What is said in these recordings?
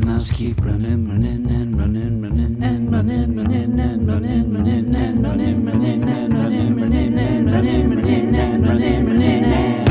my mouse keep running, running and running, running and running, running and running, running and running, running and running, running and running, running and running, running and. Let's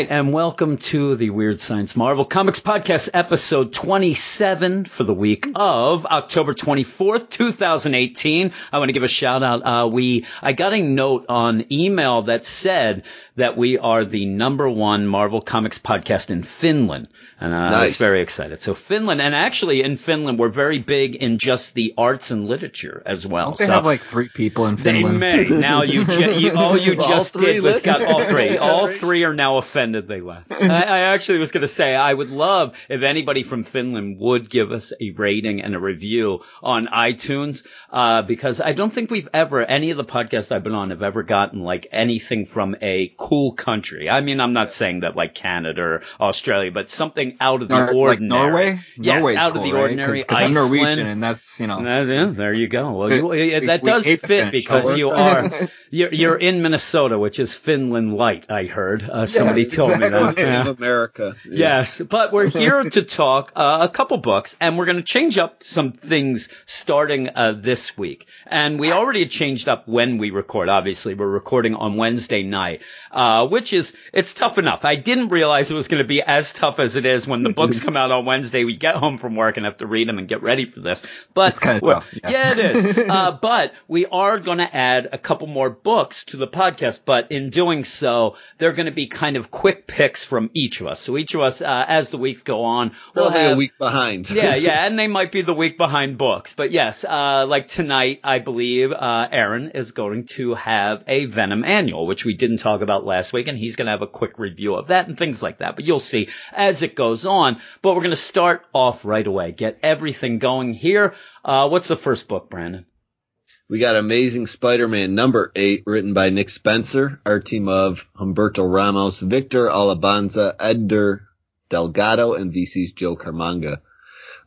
right, and welcome to the Weird Science Marvel Comics Podcast, episode 27 for the week of October 24th, 2018. I want to give a shout out. Uh, we, I got a note on email that said that we are the number one Marvel Comics podcast in Finland. And uh, I was very excited. So Finland, and actually in Finland, we're very big in just the arts and literature as well. Don't they so have like three people in Finland. they Finland? may. Now you, ju- you all you All just three did was got all three. Is that All right? three are now offended they left. I, I actually was going to say I would love if anybody from Finland would give us a rating and a review on iTunes uh, because I don't think we've ever any of the podcasts I've been on have ever gotten like anything from a cool country. I mean, I'm not saying that like Canada or Australia, but something out of the Nor- like ordinary. Norway? Yes, Norway's out of cool, the right? ordinary. Because I'm Norwegian, and that's you know. Uh, yeah, there you go. Well, you, We- that we does fit because you are you're, you're in Minnesota, which is Finland light. I heard uh, somebody Yes, told me that. Yeah. Of America. Yes, but we're here to talk uh, a couple books, and we're going to change up some things starting uh, this week. And we already changed up when we record. Obviously, we're recording on Wednesday night, uh, which is it's tough enough. I didn't realize it was going to be as tough as it is when the books come out on Wednesday. We get home from work and have to read them and get ready for this. But It's kinda well, tough, yeah. yeah, it is. Uh, but we are going to add a couple more books to the podcast. But in doing so, they're going to be kind of quick picks from each of us. So each of us, uh, as the weeks go on, we'll Probably have a week behind. yeah, yeah, and they might be the week behind books. But yes, uh, like tonight, I believe, uh, Aaron is going to have a Venom annual, which we didn't talk about last week, and he's going to have a quick review of that and things like that. But you'll see as it goes on. But we're going to start off right away, get everything going here. Uh, what's the first book, Brandon? We got Amazing Spider-Man number eight, written by Nick Spencer, our team of Humberto Ramos, Victor Olazaba, Edgar Delgado, and VC's Joe Caramagna.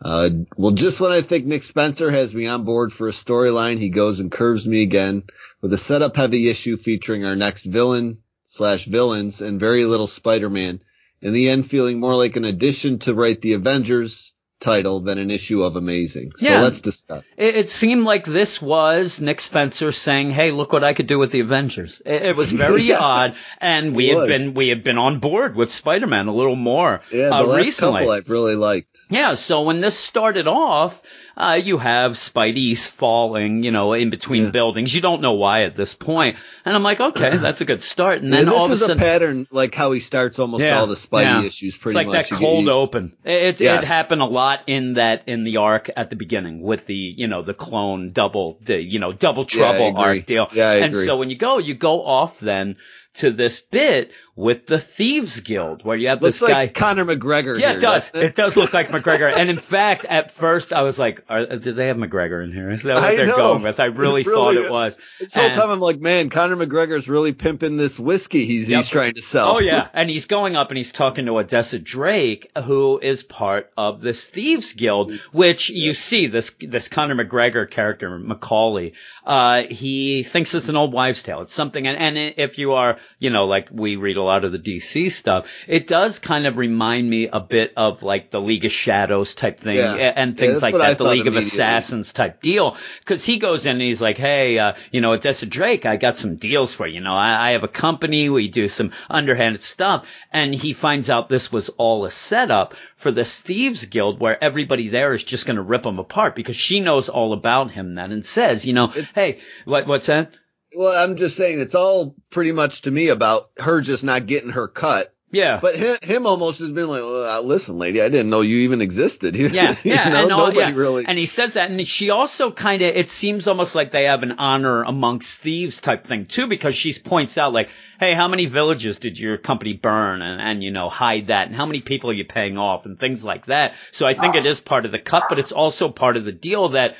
Uh, well, just when I think Nick Spencer has me on board for a storyline, he goes and curves me again with a setup heavy issue featuring our next villain slash villains and very little Spider-Man. In the end, feeling more like an addition to write the Avengers title than an issue of Amazing. So Yeah. let's discuss. It, it seemed like this was Nick Spencer saying, "Hey, look what I could do with the Avengers." It, it was very Yeah. odd, and we had been we had been on board with Spider-Man a little more Yeah, the uh, last recently. couple I've really liked. Yeah, so when this started off, uh, you have Spidey's falling, you know, in between Yeah. buildings. You don't know why at this point. And I'm like, okay, that's a good start. And then yeah, all of a is a sudden, pattern like how he starts almost Yeah, all the Spidey issues it's pretty like much. that You cold open. It, it, Yes. it happened a lot in that, in the arc at the beginning with the, you know, the clone double, the, you know, double trouble arc deal. Yeah, I and agree. so when you go, you go off then to this bit with the Thieves Guild where you have Looks this guy. Conor McGregor. Yeah, here, it does. doesn't It does look like McGregor. And in fact, at first I was like, are, did they have McGregor in here? Is that what I they're know. going with? I really, It really thought it was. This whole And- time I'm like, man, Conor McGregor's really pimping this whiskey he's Yep. he's trying to sell. Oh yeah, and he's going up and he's talking to Odessa Drake, who is part of this thieves guild. Which you see this this Conor McGregor character Macaulay. Uh, he thinks it's an old wives' tale. It's something, and, and if you are, you know, like we read a lot of the DC stuff, it does kind of remind me a bit of like the League of Shadows type thing, Yeah. and things that's like what I that, the League of. Assassins type deal. Because he goes in and he's like, hey, uh, you know, Odessa Drake, I got some deals for you. You know, I, I have a company. We do some underhanded stuff. And he finds out this was all a setup for this thieves guild where everybody there is just going to rip him apart because she knows all about him then and says, you know, hey, what, what's that? Well, I'm just saying it's all pretty much to me about her just not getting her cut. Yeah. But him, him almost has been like, well, uh, listen, lady, I didn't know you even existed. Yeah, yeah, know, and all, nobody yeah. really. And he says that, and she also kind of. It seems almost like they have an honor amongst thieves type thing too, because she points out like, hey, how many villages did your company burn, and and you know hide that, and how many people are you paying off, and things like that. So I think it is part of the cut, but it's also part of the deal that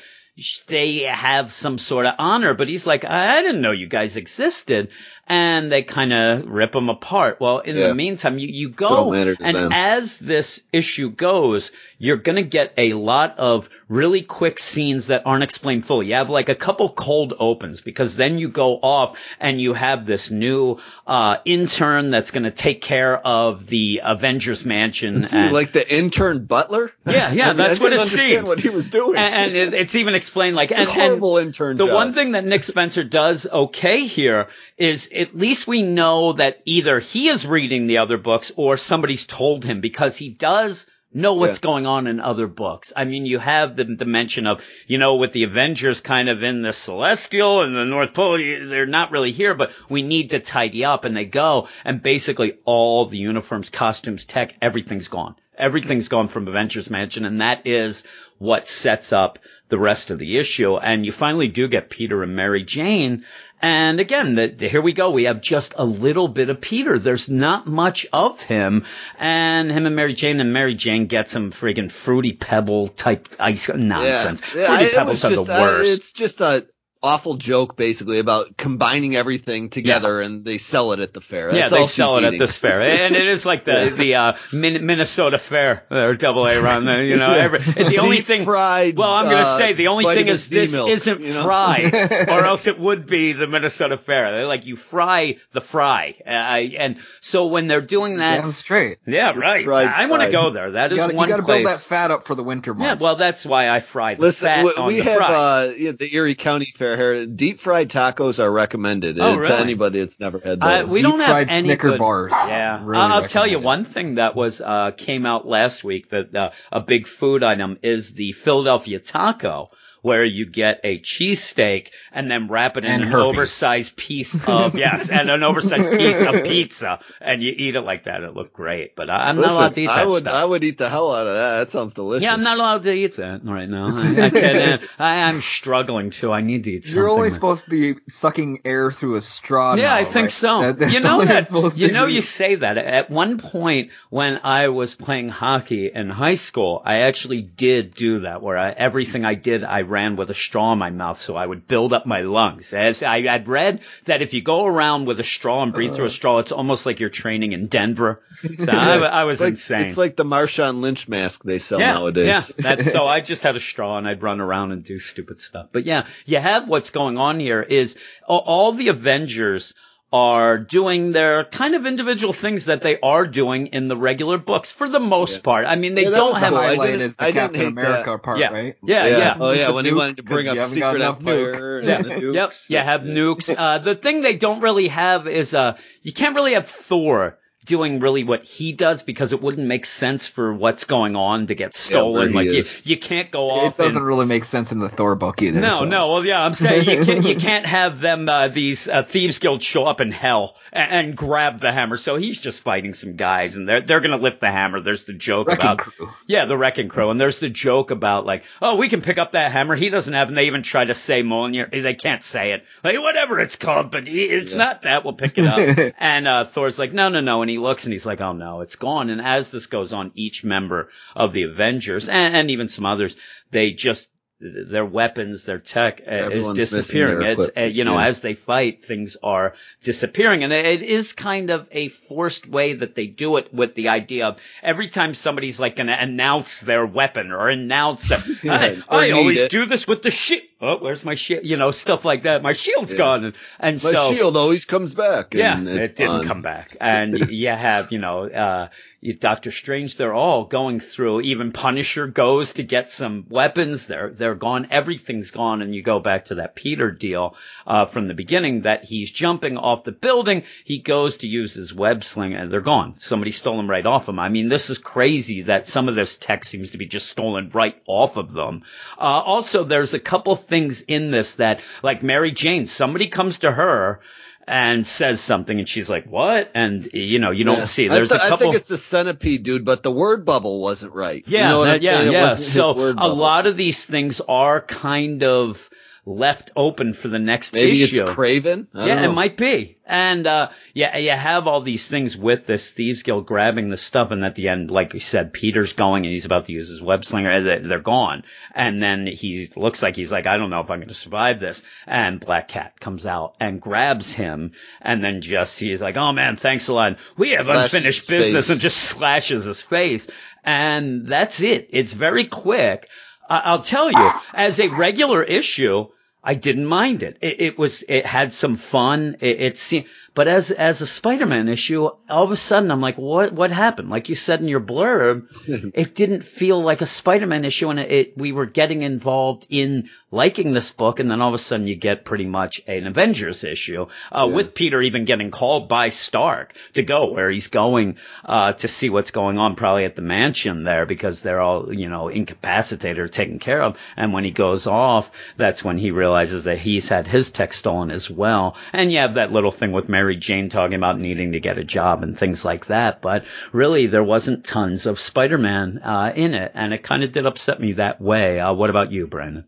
they have some sort of honor. But he's like, I didn't know you guys existed. And they kind of rip them apart. Well, in Yeah. the meantime, you, you go Don't matter to and them. as this issue goes, you're going to get a lot of really quick scenes that aren't explained fully. You have like a couple cold opens because then you go off and you have this new uh, intern that's going to take care of the Avengers Mansion. And- like the intern butler. Yeah, yeah, I mean, that's I what it seems. What he was doing. and, and it, it's even explained like It's and, and intern. the job. one thing that Nick Spencer does okay here is at least we know that either he is reading the other books or somebody's told him because he does know what's Yeah. going on in other books. I mean, you have the, the mention of, you know, with the Avengers kind of in the Celestial and the North Pole, they're not really here, but we need to tidy up and they go and basically all the uniforms, costumes, tech, everything's gone. Everything's gone from Avengers Mansion and that is what sets up the rest of the issue. And you finally do get Peter and Mary Jane. And again, the, the- here we go. We have just a little bit of Peter. There's not much of him. And him and Mary Jane and Mary Jane get some friggin' fruity pebble type ice nonsense. Yeah, fruity it pebbles are just, the uh, worst. it's just a awful joke, basically, about combining everything together, and they sell it at the fair. yeah, they all sell she's it at eating. this fair, and it is like the the uh, Min- Minnesota Fair or Double A run. You know, every, the only Deep thing. fried. Well, I'm going to uh, say the only thing is D this milk, isn't you know? fried, or else it would be the Minnesota Fair. They're like you fry the fry, uh, and so when they're doing that, Damn straight. yeah, right. Fried I want to go there. That You is gotta, you gotta place. build that fat up for the winter yeah, months. well, that's why I fry the Listen, fat we, on we the have fry. uh, yeah, the Erie County Fair here. Deep fried tacos are recommended Oh, really? to anybody that's never had those. Uh, we Deep don't have any Snicker good- bars. Yeah, Really I'll, I'll tell you one thing that was uh, came out last week that uh, a big food item is the Philadelphia taco, where you get a cheesesteak and then wrap it in And an herpes. oversized piece of yes, and an oversized piece of pizza, and you eat it like that. It looked great, but I, I'm Listen, not allowed to eat that I would stuff. I would eat the hell out of that. That sounds delicious. yeah, I'm not allowed to eat that right now. I, I can't, uh, I, I'm struggling too. I need to eat something. You're only like- supposed to be sucking air through a straw. Yeah, now, I think right? so. That- that's you know all you're that. You know, do. you say that. At one point, when I was playing hockey in high school, I actually did do that. Where I, everything I did, I ran with a straw in my mouth, so I would build up my lungs. As I had read that if you go around with a straw and breathe through a uh-huh. straw, it's almost like you're training in Denver. So I, I was It's like, insane. It's like the Marshawn Lynch mask they sell yeah, nowadays. Yeah, that's so I just had a straw and I'd run around and do stupid stuff. But yeah, you have what's going on here is all the Avengers are doing their kind of individual things that they are doing in the regular books for the most Yeah. part. I mean, they Yeah, don't have cool. I highlight didn't- is the I didn't Captain America that. part, Yeah. right? Yeah, yeah. Oh yeah, when he wanted to bring 'cause up you haven't got Secret enough Empire and Yeah. the Yep. nukes. You have nukes. Uh, the thing they don't really have is, uh, you can't really have Thor doing really what he does because it wouldn't make sense for what's going on to get stolen. he like you, is. you can't go off. It doesn't really make sense in the Thor book either. No, so. no. Well, yeah, I'm saying you can't, you can't have them, uh, these, uh, thieves guild show up in hell and, and grab the hammer. So he's just fighting some guys and they're, they're gonna lift the hammer. There's the joke Wrecking about, crew. yeah, the wrecking crew. And there's the joke about like, oh, we can pick up that hammer. He doesn't have, and they even try to say Mjolnir. They can't say it. Like, whatever it's called, but it's Yeah. not that. We'll pick it up. and, uh, Thor's like, no, no, no. And he looks and he's like, oh no, it's gone. And as this goes on, each member of the Avengers and, and even some others, they just, their weapons, their tech uh, is disappearing. It's, uh, you know, yeah. as they fight, things are disappearing. And it, it is kind of a forced way that they do it with the idea of every time somebody's like going to announce their weapon or announce that, I, I always it. do this with the shit. Oh, where's my shield? You know, stuff like that. My shield's Yeah. gone. And, and My so. shield always comes back. Yeah, it's it didn't fun. come back. And you have, you know, uh, Doctor Strange, they're all going through, even Punisher goes to get some weapons. They're, they're gone. Everything's gone. And you go back to that Peter deal, uh, from the beginning that he's jumping off the building. He goes to use his web sling and they're gone. Somebody stole them right off him. I mean, this is crazy that some of this tech seems to be just stolen right off of them. Uh, also, there's a couple things in this that, like Mary Jane, somebody comes to her, and says something and she's like, what? And you know, you don't Yeah. see. There's th- a couple. I think it's the centipede, dude, but the word bubble wasn't right. yeah, you know that- yeah? Yeah. So a lot of these things are kind of left open for the next Maybe issue. it's Kraven. I yeah, know. it might be. And uh yeah, you have all these things with this Thieves Guild grabbing the stuff, and at the end, like you said, Peter's going and he's about to use his web slinger, they- they're gone. And then he looks like he's like, I don't know if I'm going to survive this. And Black Cat comes out and grabs him, and then just he's like, Oh man, thanks a lot. We have Slashes unfinished business, face. and just slashes his face. And that's it. It's very quick. I'll tell you, as a regular issue, I didn't mind it. It, it was, it had some fun. It, it seemed, but as, as a Spider-Man issue, all of a sudden I'm like, what, what happened? Like you said in your blurb, it didn't feel like a Spider-Man issue and it, it, we were getting involved in liking this book. And then all of a sudden you get pretty much an Avengers issue, uh, with Peter even getting called by Stark to go where he's going, uh, to see what's going on probably at the mansion there because they're all, you know, incapacitated or taken care of. And when he goes off, that's when he realizes that he's had his tech stolen as well. And you have that little thing with Mary Jane talking about needing to get a job and things like that. But really, there wasn't tons of Spider-Man, uh, in it. And it kind of did upset me that way. Uh, what about you, Brandon?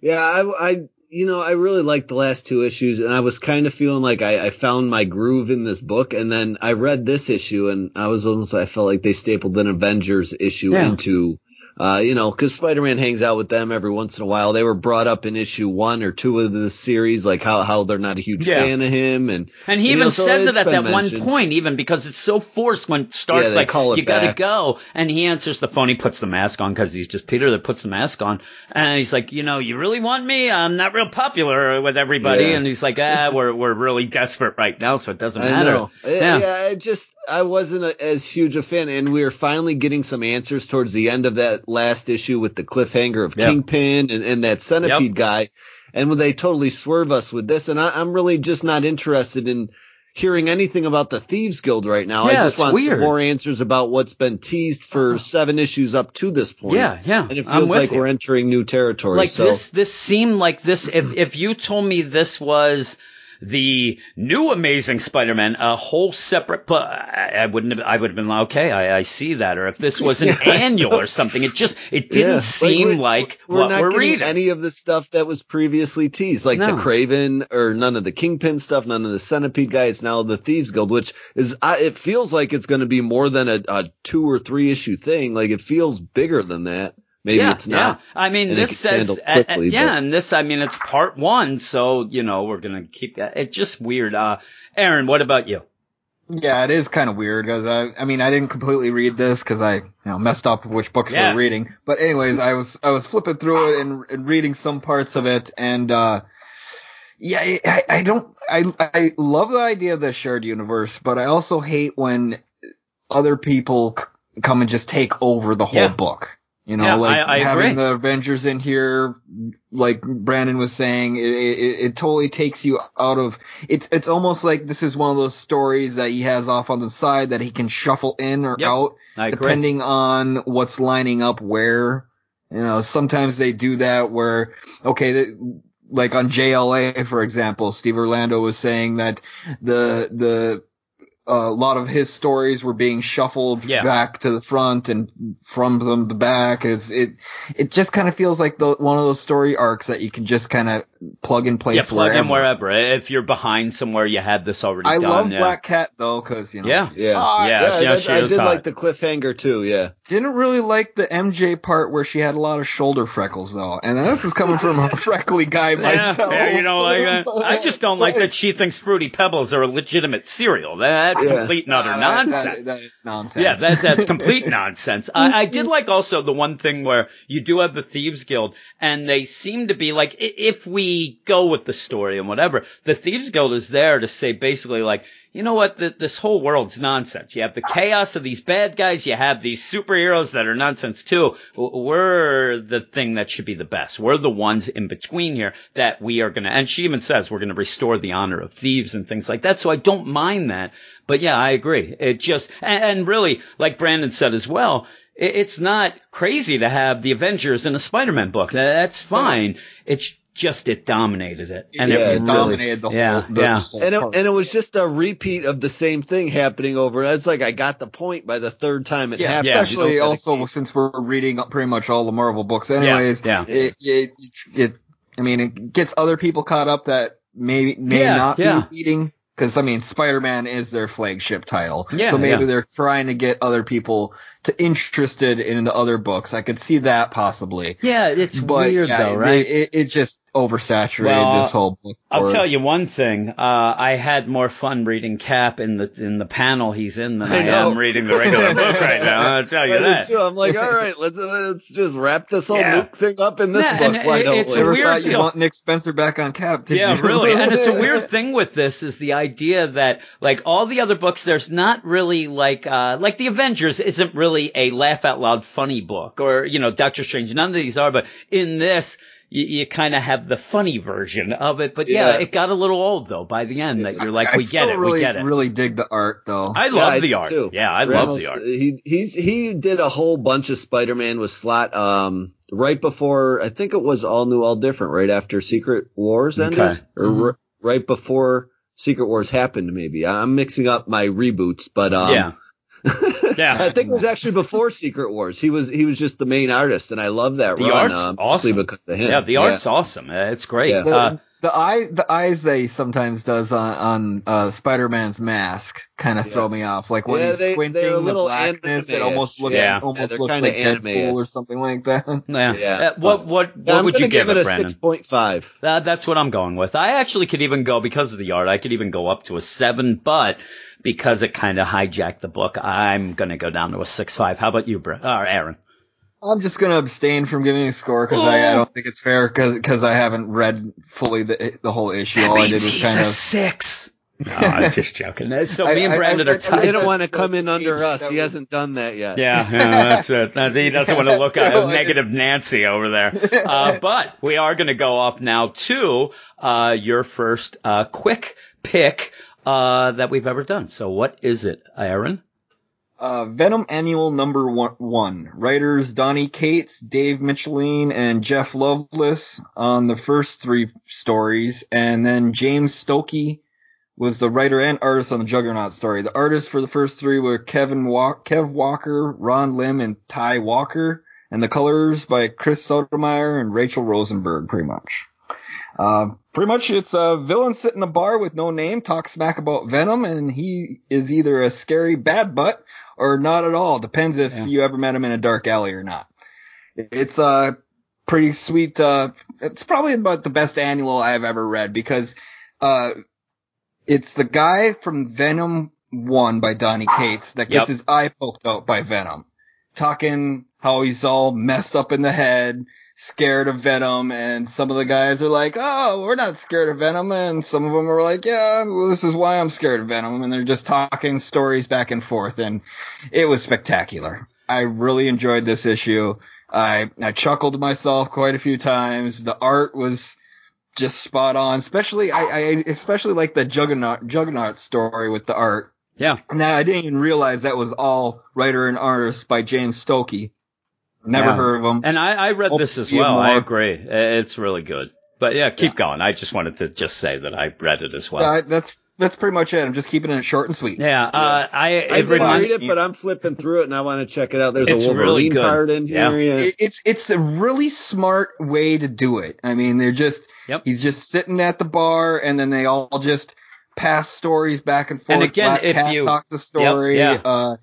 Yeah, I, I, you know, I really liked the last two issues, and I was kind of feeling like I, I found my groove in this book. And then I read this issue, and I was almost, I felt like they stapled an Avengers issue Yeah. into, uh, you know, because Spider-Man hangs out with them every once in a while. They were brought up in issue one or two of the series, like how how they're not a huge Yeah. fan of him, and And he you even know, says it at that one point, even because it's so forced when Stark's Yeah, like, you gotta go. And he answers the phone. He puts the mask on because he's just Peter that puts the mask on. And he's like, you know, you really want me? I'm not real popular with everybody. Yeah. And he's like, ah, we're, we're really desperate right now. So it doesn't matter. Yeah. Yeah. I just I wasn't a, as huge a fan, and we were finally getting some answers towards the end of that last issue with the cliffhanger of Yep. Kingpin and, and that centipede guy, and when they totally swerve us with this, and I, I'm really just not interested in hearing anything about the Thieves Guild right now. Yeah, I just want weird. some more answers about what's been teased for uh-huh. seven issues up to this point. Yeah, yeah. And it feels like you. we're entering new territory. like so this this seemed like this if if you told me this was the new Amazing Spider-Man, a whole separate, but I, wouldn't have, I would have been like, okay, I, I see that. Or if this was an annual or something, it just, it didn't Yeah. seem we- like, we're what not we're getting reading. any of the stuff that was previously teased, like No. the Kraven or none of the Kingpin stuff, none of the Centipede guy. It's now the Thieves Guild, which is I, it feels like it's going to be more than a, a two or three issue thing. Like it feels bigger than that. Maybe yeah, it's not. Yeah. I mean, and this gets says, handled uh, yeah, but- and this, I mean, it's part one, so, you know, we're gonna keep that. It's just weird. Uh, Aaron, what about you? Yeah, it is kind of weird because I, I mean, I didn't completely read this because I, you know, messed up which books we Yes. were reading. But anyways, I was, I was flipping through it and, and reading some parts of it, and uh, yeah, I, I- I don't, I, I love the idea of the shared universe, but I also hate when other people c- come and just take over the whole Yeah. book. You know, Yeah, like I- I having agree. the Avengers in here, like Brandon was saying, it, it, it totally takes you out of. It's it's almost like this is one of those stories that he has off on the side that he can shuffle in or Yep, out depending on what's lining up where. You know, sometimes they do that where okay, the, like on JLA for example, Steve Orlando was saying that the the a lot of his stories were being shuffled Yeah. back to the front and from them to back. It's, it it just kind of feels like the one of those story arcs that you can just kind of plug and place Yeah, plug wherever. in wherever. If you're behind somewhere, you had this already I done. love yeah. Black Cat though, because you know, Yeah. she's Yeah. hot. Yeah, yeah, yeah, that- she I did hot. like the cliffhanger too. Yeah. Didn't really like the MJ part where she had a lot of shoulder freckles though, and this is coming from a freckly guy myself. yeah, you know, like, uh, I just don't like that she thinks Fruity Pebbles are a legitimate cereal. That's Yeah. complete and utter Uh, that- nonsense. that- that is nonsense. Yeah, that's that's complete nonsense. I, I did like also the one thing where you do have the Thieves Guild, and they seem to be like, if we go with the story and whatever, the Thieves Guild is there to say basically like, you know what, th this whole world's nonsense. You have the chaos of these bad guys, you have these superheroes that are nonsense too. We're the thing that should be the best. We're the ones in between here that we are gonna, and she even says we're gonna restore the honor of thieves and things like that. So I don't mind that. But yeah, I agree. It just, and, and really, like Brandon said as well, it, it's not crazy to have the Avengers in a Spider-Man book. That- That's fine. It's just, it dominated it. And Yeah, it it really, dominated the whole. yeah, the yeah. And it, and it was just a repeat of the same thing happening over. It's like I got the point by the third time it yeah, happened. Yeah. especially You don't also since we're reading pretty much all the Marvel books, anyways. yeah. It, it, it I mean, it gets other people caught up that may may Yeah, not yeah. be reading because I mean, Spider-Man is their flagship title. Yeah, so maybe yeah. they're trying to get other people to interested in the other books. I could see that possibly. Yeah, it's But weird yeah, though, it- right? It, it just oversaturated Well, this whole book. I'll for- tell you one thing. Uh, I had more fun reading Cap in the in the panel he's in than I I, am reading the regular book right now. I'll tell you I that. too. I'm like, all right, let's uh, let's just wrap this whole Yeah. Luke thing up in this Yeah, book. and Why it- don't it's we? a weird thought you deal. want Nick Spencer back on cap. Did Yeah, you? really. And it's a weird thing with this is the idea that like all the other books, there's not really like uh like the Avengers isn't really a laugh out loud funny book or you know Doctor Strange. None of these are, but in this. You, you kind of have the funny version of it, but yeah, Yeah. it got a little old though by the end. That you're like, I we get it, really, we get it. Really dig the art though. I love I the do art. too. Yeah, I love the art. He he's he did a whole bunch of Spider-Man with Slott um right before I think it was all new, all different, right after Secret Wars ended, Okay. or Mhm. r- right before Secret Wars happened. Maybe I'm mixing up my reboots, but um, yeah, yeah. I think it was actually before Secret Wars. He was he was just the main artist, and I love that The run. art's um, awesome. because of him. Yeah, the art's awesome. Uh, It's great. Yeah. the, Uh, the eye the eyes they sometimes does on, on uh, Spider-Man's mask kind of Yeah. throw me off. Like when Yeah, he's they- squinting, they're the little blackness, it almost looks Yeah. Yeah, almost they're looks like anime-ish. Deadpool or something like that. yeah. Yeah. Uh, what what Yeah, what I'm would gonna you give, give it, it a Brandon? six point five. That, that's what I'm going with. I actually could even go because of the art. I could even go up to a seven, but because it kind of hijacked the book, I'm gonna go down to a six five. How about you, Br- or Aaron? I'm just gonna abstain from giving a score because I, I don't think it's fair because I haven't read fully the the whole issue. All I did was kind of six. No, I'm just joking. So I- me and I- Brandon I- are I- He didn't want to come in under us. He hasn't done that yet. Yeah, yeah, that's it. He doesn't want to look at No, a I negative Nancy over there. Uh, but we are going to go off now to uh, your first uh, quick pick uh, that we've ever done. So what is it, Aaron? Uh, Venom Annual Number one. Writers Donny Cates, Dave Michelinie, and Jeff Loveness on the first three stories, and then James Stokoe was the writer and artist on the Juggernaut story. The artists for the first three were Kevin Walk, Kev Walker, Ron Lim, and Ty Walker, and the colors by Chris Sotomayor and Rachel Rosenberg, pretty much. Uh, pretty much it's a villain sitting in a bar with no name, talks smack about Venom, and he is either a scary bad butt or not at all. Depends if Yeah. you ever met him in a dark alley or not. It's a pretty sweet. Uh, it's probably about the best annual I've ever read because uh, it's the guy from Venom One by Donny Cates that gets Yep. his eye poked out by Venom, talking how he's all messed up in the head. Scared of Venom, and some of the guys are like, "Oh, we're not scared of Venom," and some of them are like, "Yeah, well, this is why I'm scared of Venom," and they're just talking stories back and forth, and it was spectacular. I really enjoyed this issue. I I chuckled to myself quite a few times. The art was just spot on, especially I, I especially like the Juggernaut Juggernaut story with the art. Yeah. Now I didn't even realize that was all writer and artist by James Stokoe. Never Yeah. heard of them. And I, I read Hope this as well. I agree. It's really good. But yeah, keep Yeah. going. I just wanted to just say that I read it as well. Uh, that's that's pretty much it. I'm just keeping it short and sweet. yeah, uh, I, I it didn't read it, but I'm flipping through it and I want to check it out. There's It's a Wolverine really good. part in Yeah. here. Yeah. It's it's a really smart way to do it. I mean, they're just Yep. he's just sitting at the bar, and then they all just pass stories back and forth. And again, Black if Cat you- talks a story. yeah. Uh,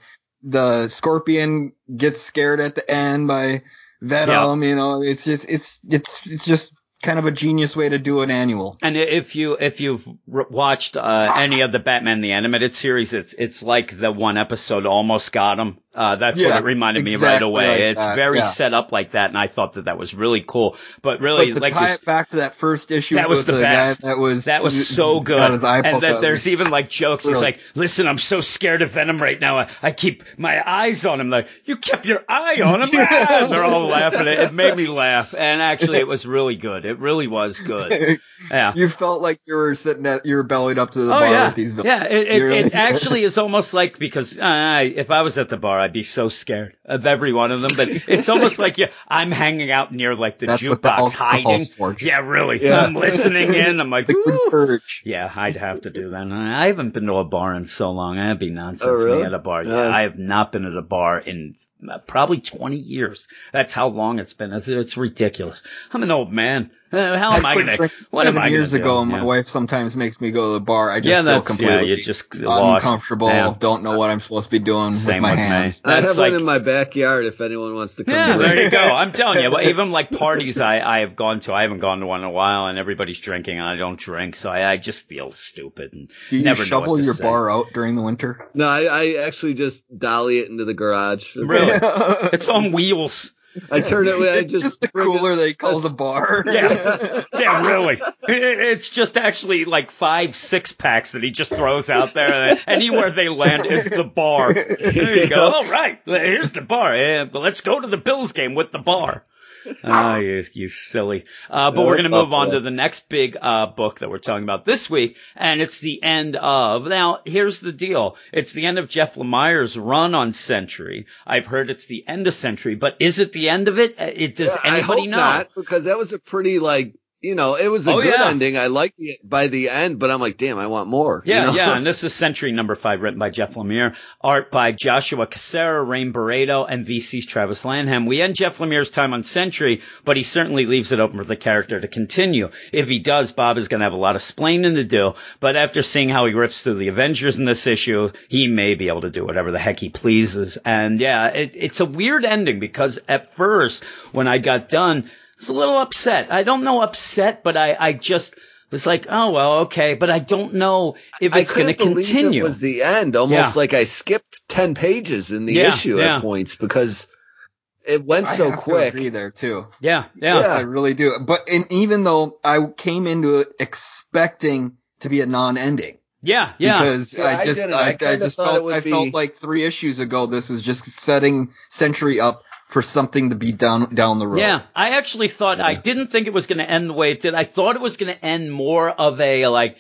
the Scorpion gets scared at the end by Venom. You know, it's just it's it's it's just kind of a genius way to do an annual. And if you if you've watched uh, any of the Batman the animated series, it's it's like the one episode almost got him. Uh, that's Yeah, what it reminded me right away. like it's that, very yeah. set up like that, and I thought that that was really cool. But really, but like it back to that first issue, That was with the best. That was That was so good. And that there's even like jokes. He's like, listen, I'm so scared of Venom right now. I, I keep my eyes on him. Like, you kept your eye on him. They're all laughing. It, it made me laugh. And actually, it was really good. It really was good. Yeah. you felt like you were sitting at you were bellied up to the Oh bar yeah, with these villains. yeah. It, it, really- it actually is almost like because uh, if I was at the bar, I'd be so scared of every one of them. But it's almost like you, I'm hanging out near like the That's what the jukebox, hiding. for. Yeah, really. Yeah. I'm listening in. I'm like, Liquid "Woo." courage. Yeah, I'd have to do that. I haven't been to a bar in so long. That'd be nonsense. Oh, really? Me at a bar. Yeah, I have not been at a bar in uh, probably 20 years. That's how long it's been. It's, it's ridiculous. I'm an old man. Uh, how am I quit gonna? drinking What am I years gonna ago, do? my Yeah. wife sometimes makes me go to the bar. I just Yeah, feel that's- yeah, completely you just uncomfortable. Yeah. Don't know what I'm supposed to be doing Same with my with me. hands. I have like one in my backyard if anyone wants to come. Yeah, there you go. I'm telling you, but even like parties I, I have gone to, I haven't gone to one in a while, and everybody's drinking, and I don't drink, so I, I just feel stupid and Do you never know shovel what to your say. bar out during the winter? No, I, I actually just dolly it into the garage. Really? It's on wheels. I turn it. I it's just, just, the bring it- cooler they call the bar. Yeah. Yeah, really. It's just actually like five six packs that he just throws out there. Anywhere they land is the bar. There you go. All right, here's the bar. Yeah, but let's go to the Bills game with the bar. Ah, you, you silly. Uh, but Yeah, we're going to move on to the next big uh, book that we're talking about this week, and it's the end of. Now, here's the deal. It's the end of Jeff Lemire's run on Sentry. I've heard it's the end of Sentry, but is it the end of it? Uh, It does I anybody know? not because that was a pretty like you know it was a Oh, good yeah. ending. I liked it by the end, but I'm like, damn, I want more. you Yeah, know? yeah, and this is Sentry Number Five, written by Jeff Lemire, art by Joshua Cassara, Rain Beredo, and VC's Travis Lanham. We end Jeff Lemire's time on Sentry, but he certainly leaves it open for the character to continue. If he does, Bob is going to have a lot of splaining to do. But after seeing how he rips through the Avengers in this issue, he may be able to do whatever the heck he pleases. And yeah, it, it's a weird ending because at first, when I got done, was a little upset. I don't know upset, but I, I just was like, oh well, okay, but I don't know if it's going to continue. It was the end, almost Yeah. like I skipped ten pages in the Yeah, issue yeah. at points because it went I so have to quick. agree there too. yeah, yeah, Yeah. I really do. But and even though I came into it expecting to be a non-ending, yeah, yeah. because Yeah, I I just didn't. I, I I, just thought it felt would I be- felt like three issues ago this was just setting Sentry up for something to be down down the road. Yeah, I actually thought I didn't think it was going to end the way it did. I thought it was going to end more of a like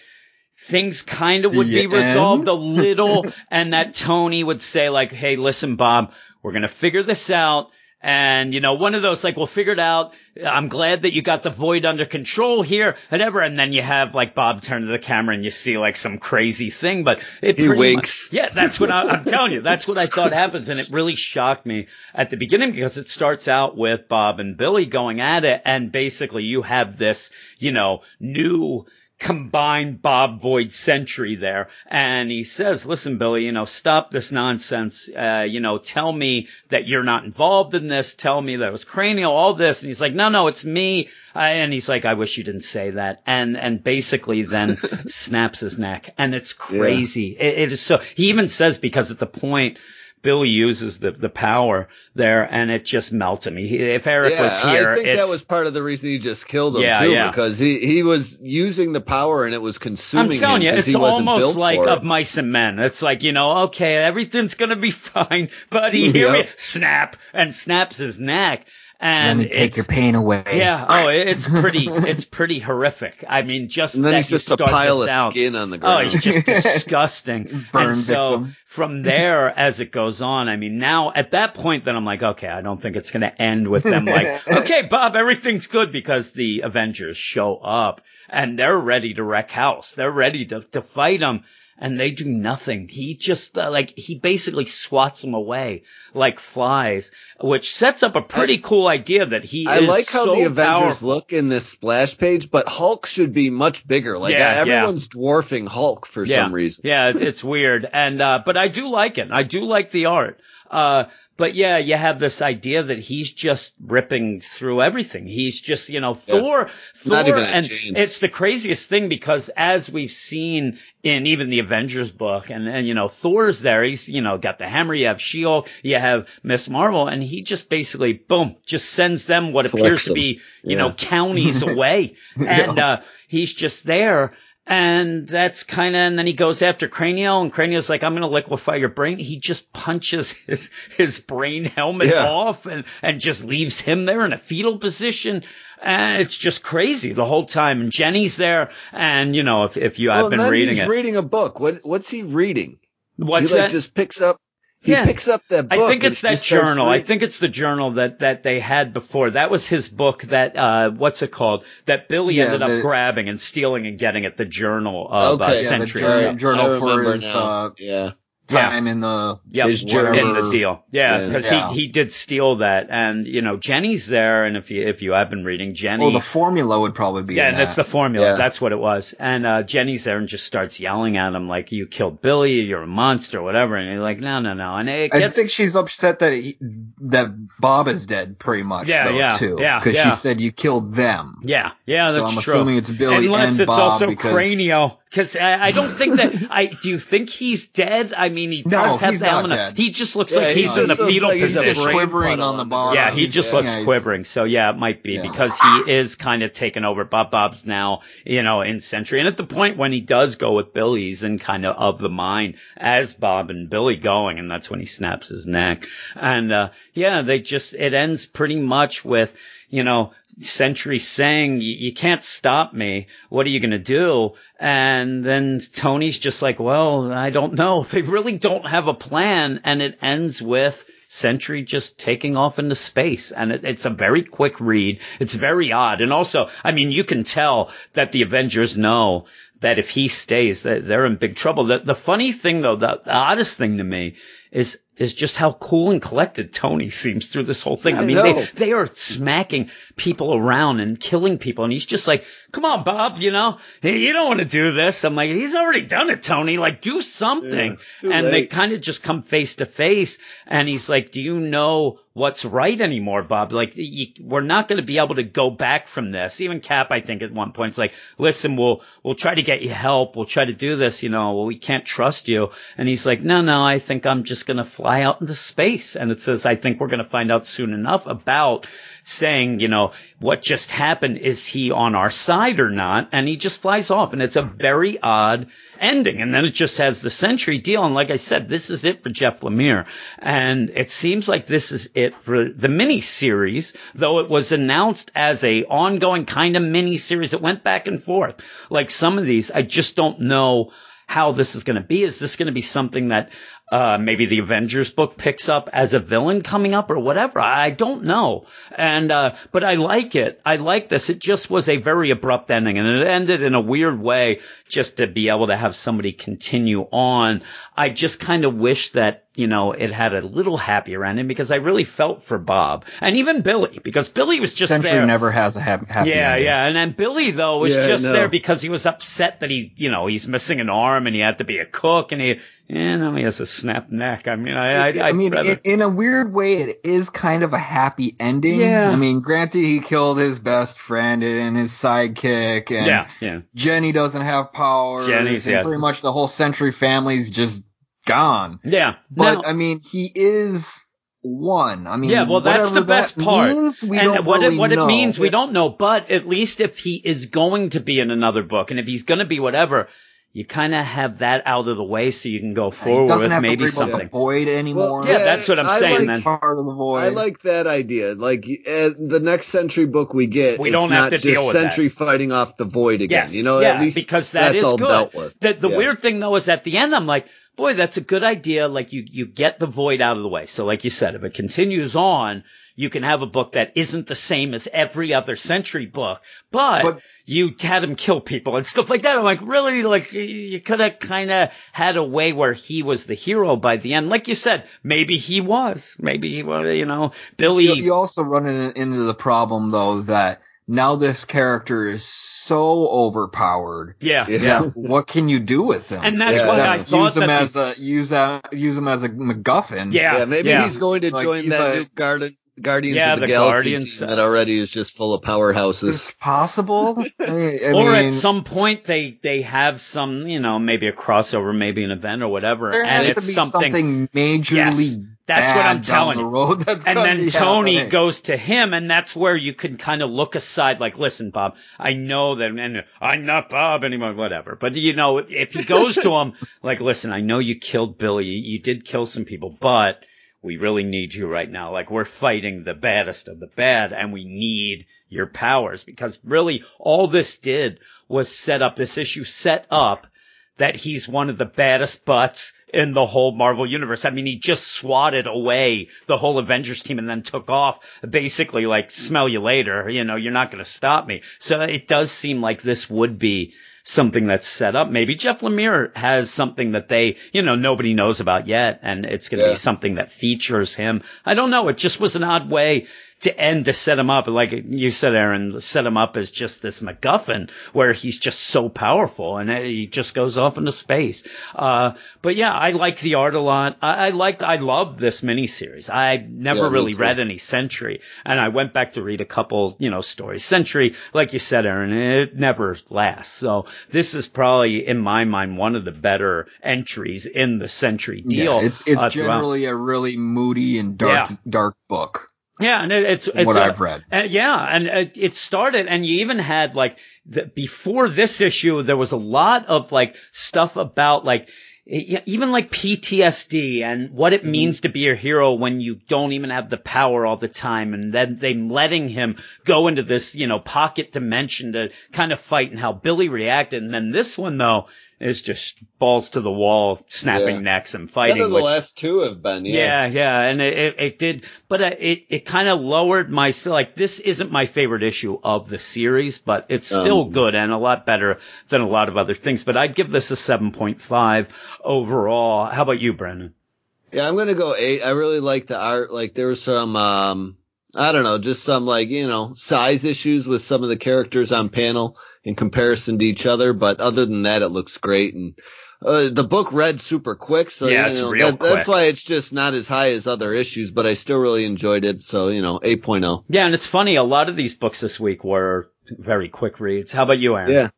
things kind of would The be resolved a little, and that Tony would say like, "Hey, listen, Bob, we're going to figure this out." And, you know, one of those, like, we'll figure it out. I'm glad that you got the void under control here, whatever. And then you have, like, Bob turn to the camera and you see, like, some crazy thing, but it He pretty winks. much- yeah, that's what I, I'm telling you. That's what I thought happens. And it really shocked me at the beginning because it starts out with Bob and Billy going at it. And basically you have this, you know, new combined Bob Void Sentry there. And he says, listen, Billy, you know, stop this nonsense. Uh, you know, tell me that you're not involved in this. Tell me that it was Cranio, all this. And he's like, no, no, it's me. Uh, and he's like, I wish you didn't say that. And, and basically then snaps his neck. And it's crazy. It, it is so, he even says because at the point, Billy uses the, the power there and it just melts him. He, if Eric yeah, was here, I think that was part of the reason he just killed him Yeah, too, yeah. because he he was using the power and it was consuming I'm telling him you, it's almost like of mice and men. It's like, you know, okay, everything's gonna be fine, buddy. Here Yep. snap and snaps his neck. Let And me take your pain away. Yeah. Oh, it's pretty. it's pretty horrific. I mean, just and then that he's just a start pile of out. skin on the oh, ground. Oh, ground. he's just disgusting. Burn and so victim. from there, as it goes on, I mean, now at that point, then I'm like, okay, I don't think it's going to end with them like, okay, Bob, everything's good because the Avengers show up and they're ready to wreck house. They're ready to, to fight him. And they do nothing. He just, uh, like, he basically swats them away like flies, which sets up a pretty cool idea that he I like how so the Avengers powerful. look in this splash page, but Hulk should be much bigger. Like Yeah, uh, yeah. everyone's dwarfing Hulk for yeah. some reason. Yeah, it's, it's weird. And, uh, but I do like it. I do like the art. Uh, but yeah, you have this idea that he's just ripping through everything. He's just, you know, Thor, Thor, Not even a and chance. it's the craziest thing because as we've seen in even the Avengers book and, and, you know, Thor's there. He's, you know, got the hammer. You have She-Hulk. You have Miss Marvel and he just basically, boom, just sends them what appears Collects to be, you Yeah. know, counties away. And, uh, he's just there. And that's kind of, and then he goes after Cranio, and Cranio's like, I'm going to liquefy your brain. He just punches his, his brain helmet Yeah. off and, and just leaves him there in a fetal position. And it's just crazy the whole time. And Jenny's there. And, you know, if, if you, Well, I've been reading he's it. reading a book. What what's he reading? What's he like that? just picks up. He Yeah. picks up that book. I think it's that journal. I think it's the journal that, that they had before. That was his book that, uh, what's it called? That Billy Yeah, ended up grabbing and stealing and getting at the journal of uh, Okay. Yeah, the Yeah, Sentry. jour- and stuff. journal for his uh, yeah. Yeah. time in the Yep, His in the deal. Yeah, Yeah. because Yeah. he he did steal that, and you know Jenny's there, and if you if you have been reading Jenny, well the formula would probably be. yeah, that's that. the formula. Yeah. That's what it was. And uh Jenny's there and just starts yelling at him like, "You killed Billy. You're a monster, whatever." And he's like, "No, no, no." And it I gets think she's upset that he, that Bob is dead, pretty much. Yeah, though, yeah, too. yeah, Because yeah. she said you killed them. yeah, yeah, So I'm true. assuming it's Billy Unless and it's Bob also because- Cranio, because I, I don't think that. I do you think he's dead? I mean, he No, does have he's the not helmet. dead. He just looks Yeah, like he he's in the just fetal like position. Just brain quivering on the on the bottom. Yeah, he he's- just yeah, looks he's- quivering. So yeah, it might be Yeah. because he is kind of taken over. Bob Bob's now, you know, in Sentry. And at the point when he does go with Billy, he's in kind of of the mind as Bob and Billy going, and that's when he snaps his neck. And uh yeah, they just it ends pretty much with, you know, Sentry saying, "You can't stop me. What are you gonna do?" And then Tony's just like, "Well, I don't know. They really don't have a plan." And it ends with Sentry just taking off into space. And it, it's a very quick read. It's very odd. And also, I mean, you can tell that the Avengers know that if he stays, that they're in big trouble. The, the funny thing though, the, the oddest thing to me is, is just how cool and collected Tony seems through this whole thing. I, I mean, know. they, they are smacking people around and killing people. And he's just like, come on, Bob, you know, Hey, you don't want to do this. I'm like, he's already done it, Tony. Like, do something. Yeah, and they kind of just come face to face. And he's like, do you know what's right anymore, Bob? Like, you, we're not going to be able to go back from this. Even Cap, I think at one point, is like, listen, we'll, we'll try to get you help. We'll try to do this. You know, well, we can't trust you. And he's like, no, no, I think I'm just going to fly out into space. And it says, I think we're going to find out soon enough about saying, you know, what just happened? Is he on our side or not? And he just flies off and it's a very odd ending. And then it just has the Sentry deal. And like I said, this is it for Jeff Lemire. And it seems like this is it for the mini series, though it was announced as a ongoing kind of mini series. It went back and forth. Like some of these, I just don't know how this is going to be. Is this going to be something that uh, maybe the Avengers book picks up as a villain coming up or whatever? I don't know. And uh, but I like it. I like this. It just was a very abrupt ending, and it ended in a weird way. Just to be able to have somebody continue on, I just kind of wish that you know it had a little happier ending because I really felt for Bob and even Billy because Billy was just Sentry there. never has a happy, happy Yeah, ending. yeah. And then Billy though was Yeah, just know. there because he was upset that he, you know, he's missing an arm and he had to be a cook and he, you know, he has a snap neck. I mean, I, I, I, mean, rather, in, a weird way, it is kind of a happy ending. Yeah. I mean, granted, he killed his best friend and his sidekick, and yeah, yeah. Jenny doesn't have powers. Jenny's, and yeah. pretty much the whole Sentry family's just gone. Yeah. But Now- I mean, he is one. I mean, yeah, well, that's the best that part. Means, we and don't what really it, what know. it means, we don't know. But at least if he is going to be in another book, and if he's going to be whatever, you kind of have that out of the way, so you can go forward doesn't with have maybe to worry something. the void anymore. Well, Yeah, that's what I'm I saying, like- then. part of the void. I like that idea. Like uh, the next Sentry book we get, We it's don't have to just deal with that. Sentry fighting off the void again. Yes, You know, yeah, at least because that that's is all good. dealt with. The, the Yeah. weird thing though is at the end, I'm like, boy, that's a good idea. Like you, you get the void out of the way. So like you said, if it continues on, you can have a book that isn't the same as every other Sentry book, but, But- you had him kill people and stuff like that. I'm like, really? Like you- you could have kind of had a way where he was the hero by the end. Like you said, maybe he was, maybe he was, you know, Billy. You, you also run in, into the problem though that now this character is so overpowered. yeah. Yeah. Yeah, what can you do with him? And that's Yeah. why I thought use him that as a use a use him as a MacGuffin. Yeah. Yeah, maybe yeah. he's going to Like, join he's that a- new Guardian, Guardians Yeah, of the, the Galaxy Guardians, team that already is just full of powerhouses. It's possible. I mean, I or mean, at some point they they have some you know maybe a crossover maybe an event or whatever there and has it's to be something, something, majorly Yes, that's what I'm down telling the you. road and then Tony happening. goes to him and that's where you can kind of look aside like listen Bob I know that and I'm not Bob anymore whatever but you know if he goes to him like listen I know you killed Billy you, you did kill some people but we really need you right now. Like we're fighting the baddest of the bad and we need your powers because really all this did was set up this issue set up that he's one of the baddest butts in the whole Marvel universe. I mean, he just swatted away the whole Avengers team and then took off basically like smell you later. You know, you're not going to stop me. So it does seem like this would be something that's set up. Maybe Jeff Lemire has something that they, you know, nobody knows about yet, and it's going to Yeah. be something that features him. I don't know. It just was an odd way to end to set him up. Like you said, Aaron, set him up as just this MacGuffin where he's just so powerful and he just goes off into space. Uh, but yeah, I like the art a lot. I, I liked, I loved this miniseries. I never Yeah, really read any Sentry and I went back to read a couple, you know, stories. Sentry, like you said, Aaron, it never lasts. So this is probably in my mind one of the better entries in the Sentry deal. Yeah, it's it's uh, throughout. generally a really moody and dark Yeah. dark book. Yeah, and it, it's it's what I've read. uh, yeah, and uh, it started, and you even had like the, before this issue, there was a lot of like stuff about like even like PTSD and what Mm-hmm. it means to be a hero when you don't even have the power all the time, and then they letting him go into this you know pocket dimension to kind of fight, and how Billy reacted, and then this one though is just balls to the wall, snapping Yeah. necks and fighting. of the which- last two have been, yeah. yeah, yeah, and it, it, it did, but uh, it it kind of lowered my like this isn't my favorite issue of the series, but it's still Um. good and a lot better than a lot of other things. But I'd give this a seven point five overall. How about you, Brendan? Yeah, I'm gonna go eight. I really like the art. Like there was some, um, I don't know, just some like you know size issues with some of the characters on panel in comparison to each other. But other than that, it looks great. And uh, the book read super quick, so Yeah, you it's know, real that, that's why it's just not as high as other issues. But I still really enjoyed it. So you know, oh. 8.0. Yeah, and it's funny. A lot of these books this week were very quick reads. How about you, Aaron? Yeah,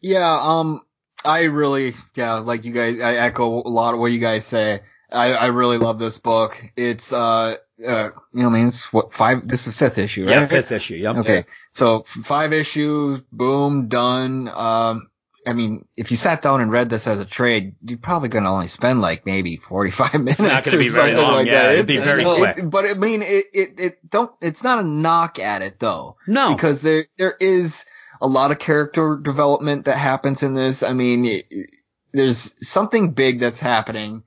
Yeah, um, I really, yeah, like you guys, I echo a lot of what you guys say. I, I really love this book. It's, uh, uh, you know, I mean, it's what, five, this is fifth issue, right? Yeah, fifth issue. Yep. Okay. So five issues, boom, done. Um, I mean, if you sat down and read this as a trade, you're probably going to only spend like maybe 45 minutes. It's not gonna or be very long, Like yeah, that. it'd be very it- quick. But I mean, it, it, it don't, it's not a knock at it though No. because there there is a lot of character development that happens in this. I mean, it, it- there's something big that's happening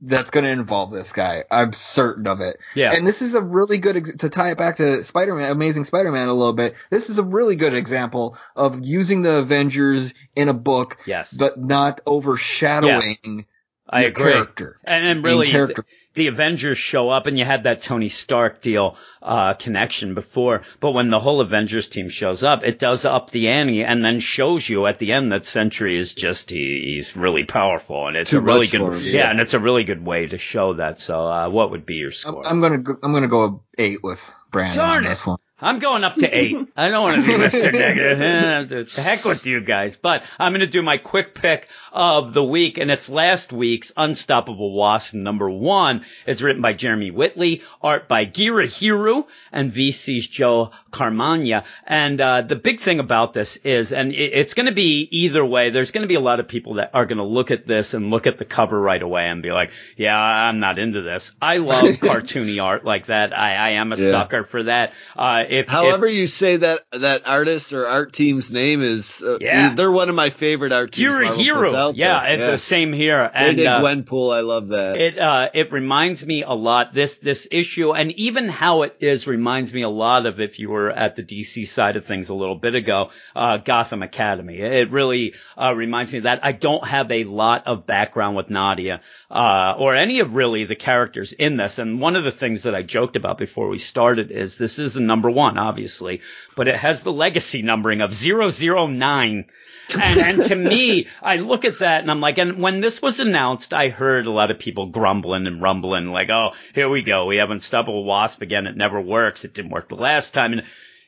that's going to involve this guy. I'm certain of it. yeah. And this is a really good ex- to tie it back to Spider-Man, Amazing Spider-Man a little bit. This is a really good example of using the Avengers in a book, yes. but not overshadowing I agree. character. And, and really, character. The Avengers show up, and you had that Tony Stark deal uh, connection before. But when the whole Avengers team shows up, it does up the ante, and then shows you at the end that Sentry is just he, he's really powerful, and it's Too a really good him, yeah. yeah. and it's a really good way to show that. So, uh, what would be your I'm, score? I'm gonna go, I'm gonna go eight with Brandon Darn on this one. I'm going up to eight. I don't want to be Mr. Negative. Eh, the heck with you guys. But I'm going to do my quick pick of the week, and it's last week's Unstoppable Wasp number one. It's written by Jeremy Whitley, art by Gurihiru, and VC's Joe Caramagna. And uh, the big thing about this is, and it, it's going to be either way, there's going to be a lot of people that are going to look at this and look at the cover right away and be like, yeah, I'm not into this. I love cartoony art like that. I, I am a Yeah. sucker for that. Uh, if, However you say that that artist or art team's name is, uh, Yeah. they're one of my favorite art teams. Marvel puts Hero, yeah, it, the same here, They and did uh, Gwenpool. I love that. it uh, it reminds me a lot this this issue, and even how it is reminds me a lot of if you were at the DC side of things a little bit ago, uh, Gotham Academy. It really uh, reminds me of that. I don't have a lot of background with Nadia uh, or any of really the characters in this, and one of the things that I joked about before we started is this is the number one, obviously, but it has the legacy numbering of 009 and, and to me, I look at that and I'm like, and when this was announced, I heard a lot of people grumbling and rumbling, like, oh, here we go. We have Unstoppable Wasp again. It never works. It didn't work the last time. And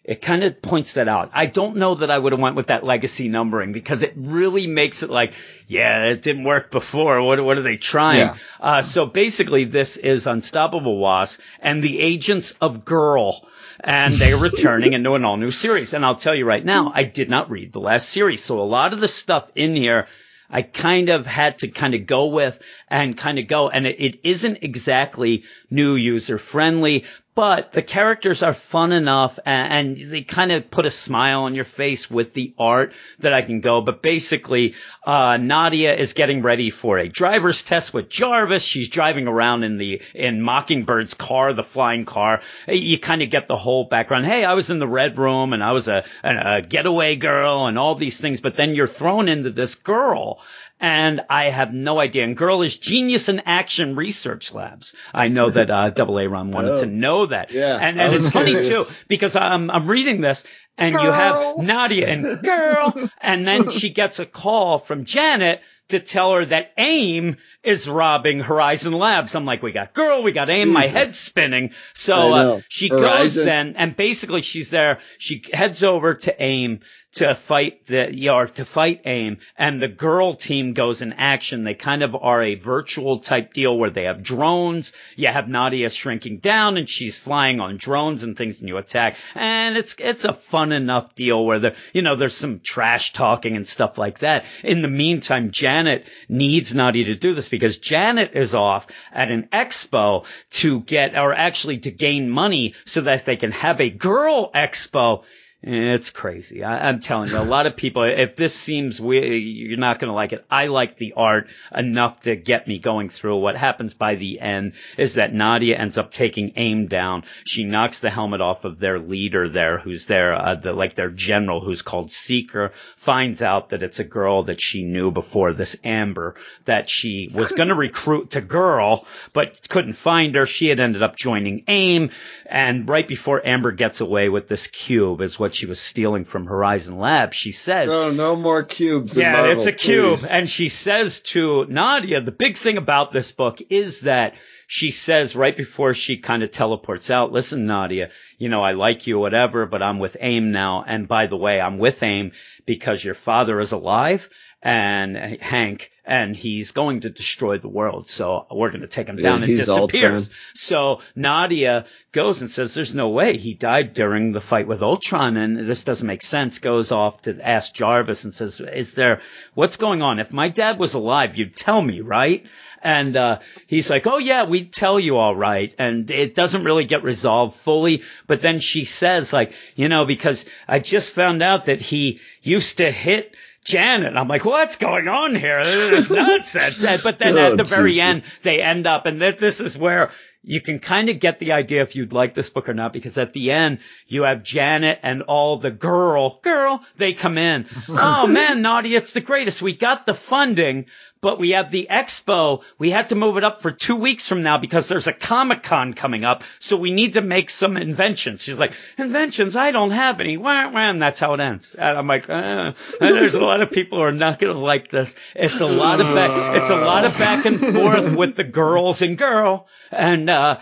it kind of points that out. I don't know that I would have went with that legacy numbering because it really makes it like, yeah, it didn't work before. What, what are they trying? Yeah. Uh, so basically this is Unstoppable Wasp and the Agents of Girl. And they're returning into an all new series. And I'll tell you right now, I did not read the last series. So a lot of the stuff in here, I kind of had to kind of go with and kind of go. And it, it isn't exactly new user friendly, but the characters are fun enough and, and they kind of put a smile on your face with the art that I can go. But basically, uh, Nadia is getting ready for a driver's test with Jarvis. She's driving around in the, in Mockingbird's car, the flying car. You kind of get the whole background. Hey, I was in the red room and I was a, a, a getaway girl and all these things. But then you're thrown into this girl and I have no idea. And girl is genius in action research labs. I know that uh, Double A Ron wanted Oh. to know that. Yeah, and and was it's funny too because I'm I'm reading this. And you have Nadia and girl, and then she gets a call from Janet to tell her that AIM is robbing Horizon Labs. I'm like, we got girl, we got AIM, my head's spinning. So uh, know. she goes then, and basically she's there. She heads over to AIM to fight the, or to fight AIM, and the girl team goes in action. They kind of are a virtual type deal where they have drones. You have Nadia shrinking down, and she's flying on drones and things, and you attack. And it's it's a fun enough deal where there, you know, there's some trash talking and stuff like that. In the meantime, Janet needs Nadia to do this because Janet is off at an expo to get, or actually to gain money so that they can have a girl expo. It's crazy. I, I'm telling you, a lot of people, if this seems weird, you're not going to like it. I like the art enough to get me going through. What happens by the end is that Nadia ends up taking aim down. She knocks the helmet off of their leader there, who's there, uh, the, like their general, who's called Seeker, finds out that it's a girl that she knew before, this Amber, that she was going to recruit to girl, but couldn't find her. She had ended up joining AIM, and right before Amber gets away with this cube is what she was stealing from Horizon Labs. She says, Oh, no more cubes. in yeah, Marvel, it's a cube. please. And she says to Nadia, the big thing about this book is that she says right before she kind of teleports out, listen, Nadia, you know, I like you, whatever, but I'm with AIM now. And by the way, I'm with AIM because your father is alive and Hank, and he's going to destroy the world. So we're going to take him Yeah, down and he's disappears. Ultron. So Nadia goes and says, there's no way he died during the fight with Ultron and this doesn't make sense. Goes off to ask Jarvis and says, is there, what's going on? If my dad was alive, you'd tell me, right? And, uh, he's like, oh yeah, we'd tell you all right. And it doesn't really get resolved fully. But then she says like, you know, because I just found out that he used to hit Janet. I'm like, what's going on here? This is nonsense. But then Oh, at the very end, they end up, and th- this is where you can kind of get the idea if you'd like this book or not, because at the end, you have Janet and all the girl, girl, they come in. oh man, Naughty, it's the greatest. We got the funding, but we have the expo. We had to move it up for two weeks from now because there's a Comic Con coming up. So we need to make some inventions. She's like, inventions? I don't have any. Wah, and that's how it ends. And I'm like, uh, and there's a lot of people who are not going to like this. It's a lot of back, it's a lot of back and forth with the girls and girl. And, uh,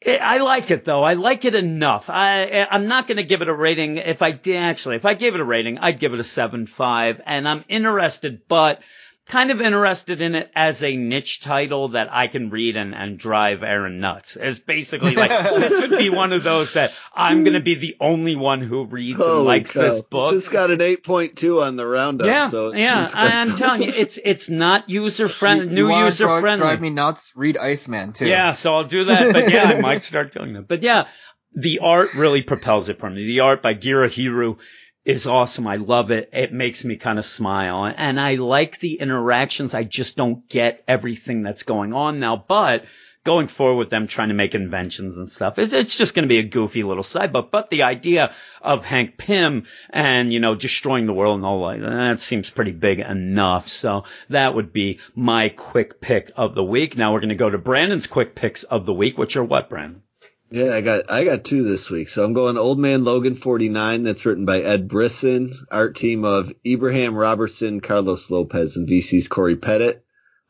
it- I like it though. I like it enough. I I'm not going to give it a rating. If I did actually, if I gave it a rating, I'd give it a seven five. And I'm interested, but kind of interested in it as a niche title that I can read and, and drive Aaron nuts. It's basically like this would be one of those that I'm going to be the only one who reads and likes cow. this book. It's got an 8.2 on the roundup. yeah, so yeah. it's- I'm telling you, it's it's not user friendly, new user drive- friendly. Drive me nuts. Read Iceman too. Yeah, so I'll do that. But yeah, I might start doing that. But yeah, the art really propels it for me. The art by Gurihiru is awesome. I love it. It makes me kind of smile. And I like the interactions. I just don't get everything that's going on now. But going forward with them trying to make inventions and stuff, it's, it's just going to be a goofy little side book. But the idea of Hank Pym and, you know, destroying the world and all that, that seems pretty big enough. So that would be my quick pick of the week. Now we're going to go to Brandon's quick picks of the week, which are what, Brandon? Yeah, I got I got two this week. So I'm going Old Man Logan 49. That's written by Ed Brisson, art team of Ibraim Roberson, Carlos Lopez, and VC's Cory Petit.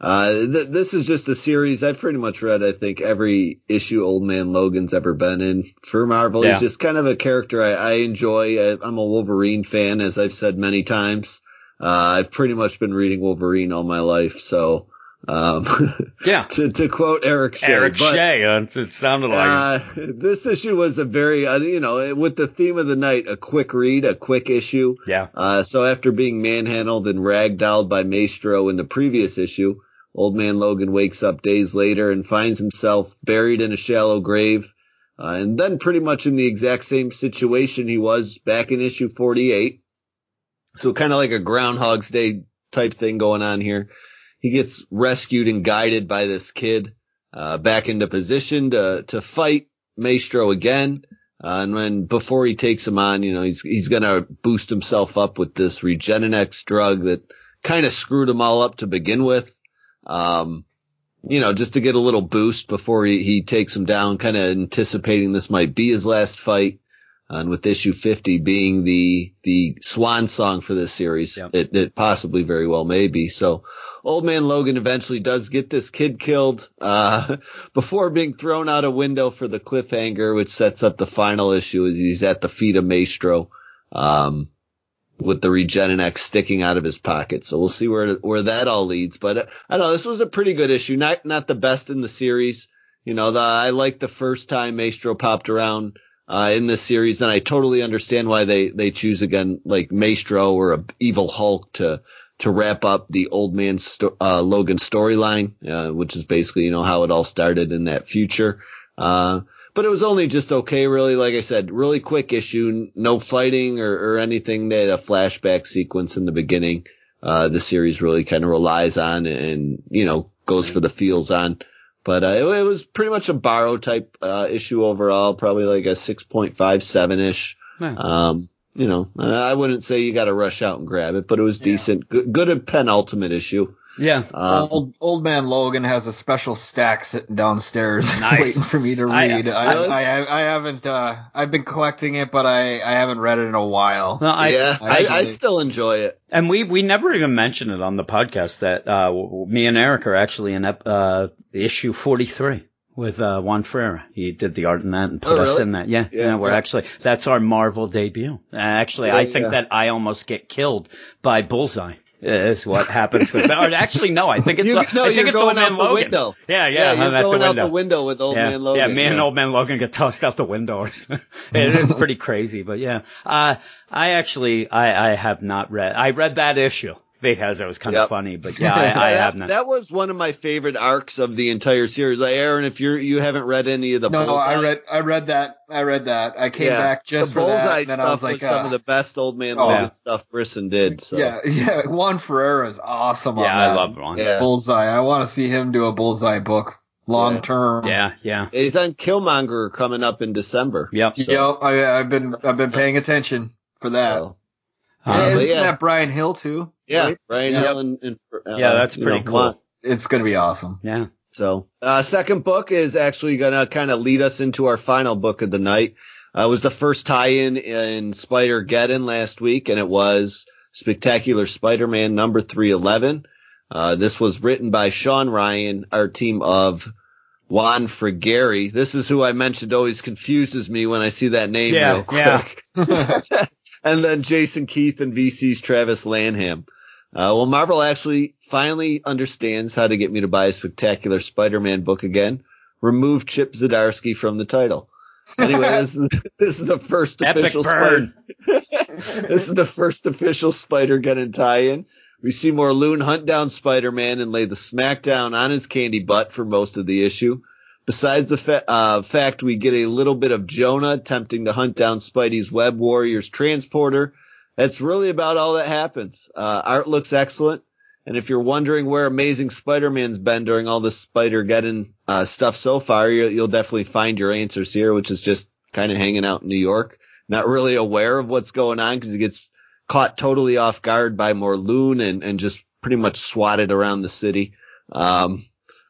Uh, th- this is just a series I've pretty much read. I think every issue Old Man Logan's ever been in for Marvel. Yeah. He's just kind of a character I, I enjoy. I, I'm a Wolverine fan, as I've said many times. Uh, I've pretty much been reading Wolverine all my life. So, um, Yeah. to, to quote Eric Shea, Eric but- Shea. uh, It, sounded like uh, this issue was a very, uh, you know, with the theme of the night, a quick read, a quick issue. Yeah. Uh, so after being manhandled and ragdolled by Maestro in the previous issue, Old Man Logan wakes up days later and finds himself buried in a shallow grave. Uh, and then pretty much in the exact same situation he was back in issue 48. So kind of like a Groundhog's Day type thing going on here. He gets rescued and guided by this kid, uh, back into position to, to fight Maestro again. Uh, and when before he takes him on, you know, he's he's gonna boost himself up with this Regenenex drug that kind of screwed him all up to begin with. Um, you know, just to get a little boost before he, he takes him down, kind of anticipating this might be his last fight. And with issue 50 being the, the swan song for this series, it, it possibly very well may be. So old man Logan eventually does get this kid killed, uh, before being thrown out a window for the cliffhanger, which sets up the final issue as he's at the feet of Maestro, um, with the Regenenex sticking out of his pocket. So we'll see where, where that all leads. But uh, I don't know. This was a pretty good issue. Not, not the best in the series. You know, the, I like the first time Maestro popped around. Uh, in this series, and I totally understand why they, they choose again, like Maestro or a evil Hulk to, to wrap up the old man sto- uh, Logan storyline, uh, which is basically, you know, how it all started in that future. Uh, but it was only just okay, really. Like I said, really quick issue, no fighting or, or anything. They had a flashback sequence in the beginning. Uh, the series really kind of relies on and, you know, goes for the feels on. But, uh, it, it was pretty much a borrow type, uh, issue overall, probably like a 6.57 ish. Yeah. Um, you know, I wouldn't say you got to rush out and grab it, but it was decent. Good, good at penultimate issue. Yeah. Um, old old man Logan has a special stack sitting downstairs Nice. waiting for me to read. I I, I, I haven't uh I've been collecting it, but I I haven't read it in a while. Well, I, yeah, I, I actually- still enjoy it. And we, we never even mentioned it on the podcast that, uh, me and Eric are actually in, ep- uh, issue 43 with, uh, Juan Ferreyra. He did the art in that and put Oh, us really? in that. Yeah. Yeah. Yeah. we're Yeah. actually, that's our Marvel debut. Uh, actually, Yeah, I think yeah. that I almost get killed by Bullseye. Is what happens with, or actually, no, I think it's, You- no, I think you're it's going Old Man out the Logan. window. Yeah, yeah, you're going the out the window with old yeah, man Logan. Yeah, me and old man Logan get tossed out the window. or it is pretty crazy, but yeah. Uh, I actually, I, I have not read, I read that issue because it was kind of funny, but yeah, I, I that, have not. that was one of my favorite arcs of the entire series. Like Aaron, if you're you haven't read any of the No, Bullseye, I read I read that I read that. I came yeah, back just the for that, Bullseye and then stuff I was like, was some uh, of the best old man Oh. Logan Yeah. stuff Brisson did. So yeah, yeah. Juan Ferreyra is awesome. on yeah, I love Ron. yeah. Bullseye. I want to see him do a Bullseye book long Yeah. term. Yeah, yeah. he's on Killmonger coming up in December. Yep. So- Yep, I, I've been I've been paying attention for that. So, Uh, And isn't yeah. that Bryan Hill too? yeah, Right? Ryan Yep. Hill and, and uh, Yeah, that's pretty know, cool. It's gonna be awesome. yeah. So, uh, second book is actually gonna kind of lead us into our final book of the night. Uh, it was the first tie-in in Spider Geddon last week, and it was Spectacular Spider-Man number 311. Uh, this was written by Sean Ryan, our team of Juan Frigeri. This is who I mentioned always confuses me when I see that name Yeah, real yeah. and then Jason Keith and VC's Travis Lanham. Uh, well, Marvel actually finally understands how to get me to buy a spectacular Spider-Man book again. Remove Chip Zdarsky from the title. Anyway, this is, this is the first Epic official burn. Spider- this is the first official Spider-Geddon tie-in. We see Morlun hunt down Spider-Man and lay the smackdown on his candy butt for most of the issue. Besides the fa- uh, fact we get a little bit of Jonah attempting to hunt down Spidey's Web Warriors transporter, that's really about all that happens. Uh, art looks excellent. And if you're wondering where Amazing Spider-Man's been during all this Spider-Geddon uh, stuff so far, you, you'll definitely find your answers here, which is just kind of hanging out in New York, not really aware of what's going on because he gets caught totally off guard by Morlun and, and just pretty much swatted around the city. Um,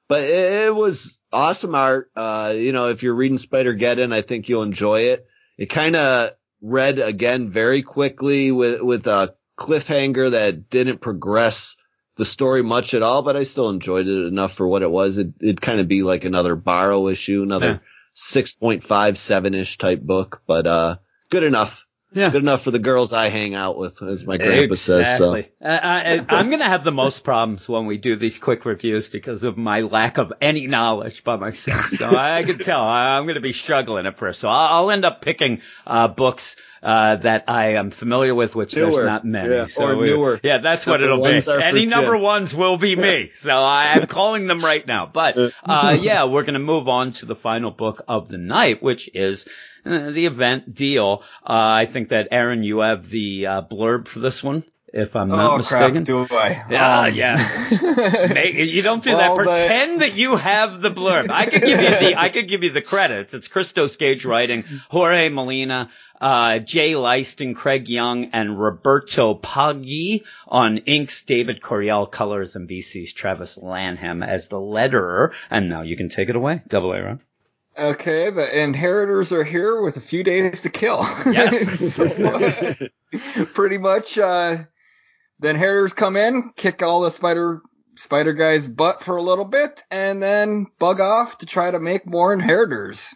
but it, it was awesome art. Uh, you know, if you're reading Spider-Geddon, I think you'll enjoy it. It kind of read again very quickly with, with a cliffhanger that didn't progress the story much at all, but I still enjoyed it enough for what it was. It, it'd kind of be like another borrow issue, another 6.57 ish type book, but, uh, good enough. Yeah. Good enough for the girls I hang out with, as my grandpa says. So. Exactly. Uh, I, I'm going to have the most problems when we do these quick reviews because of my lack of any knowledge by myself. So I, I can tell I, I'm going to be struggling at first. So I'll, I'll end up picking uh, books uh, that I am familiar with, which there's not many. Yeah, so or newer. Yeah, that's what it'll be. ones are for Any number Jim. ones will be me. So I, I'm calling them right now. But uh, yeah, we're going to move on to the final book of the night, which is uh, the event deal. Uh, I think that Aaron, you have the uh, blurb for this one, if I'm not oh mistaken. crap, do I? Yeah, Um, yeah. Make- you don't do that. Pretend that you have the blurb. I could give you the I could give you the credits. It's Christos Gage writing, Jorge Molina, uh, Jay Leisten, Craig Yeung, and Roberto Poggi on inks, David Curiel colors, and VC's Travis Lanham as the letterer. And now you can take it away. Double A, right? Okay, the inheritors are here with a few days to kill. Yes. So, pretty much, uh, the inheritors come in, kick all the spider spider guy's butt for a little bit, and then bug off to try to make more inheritors.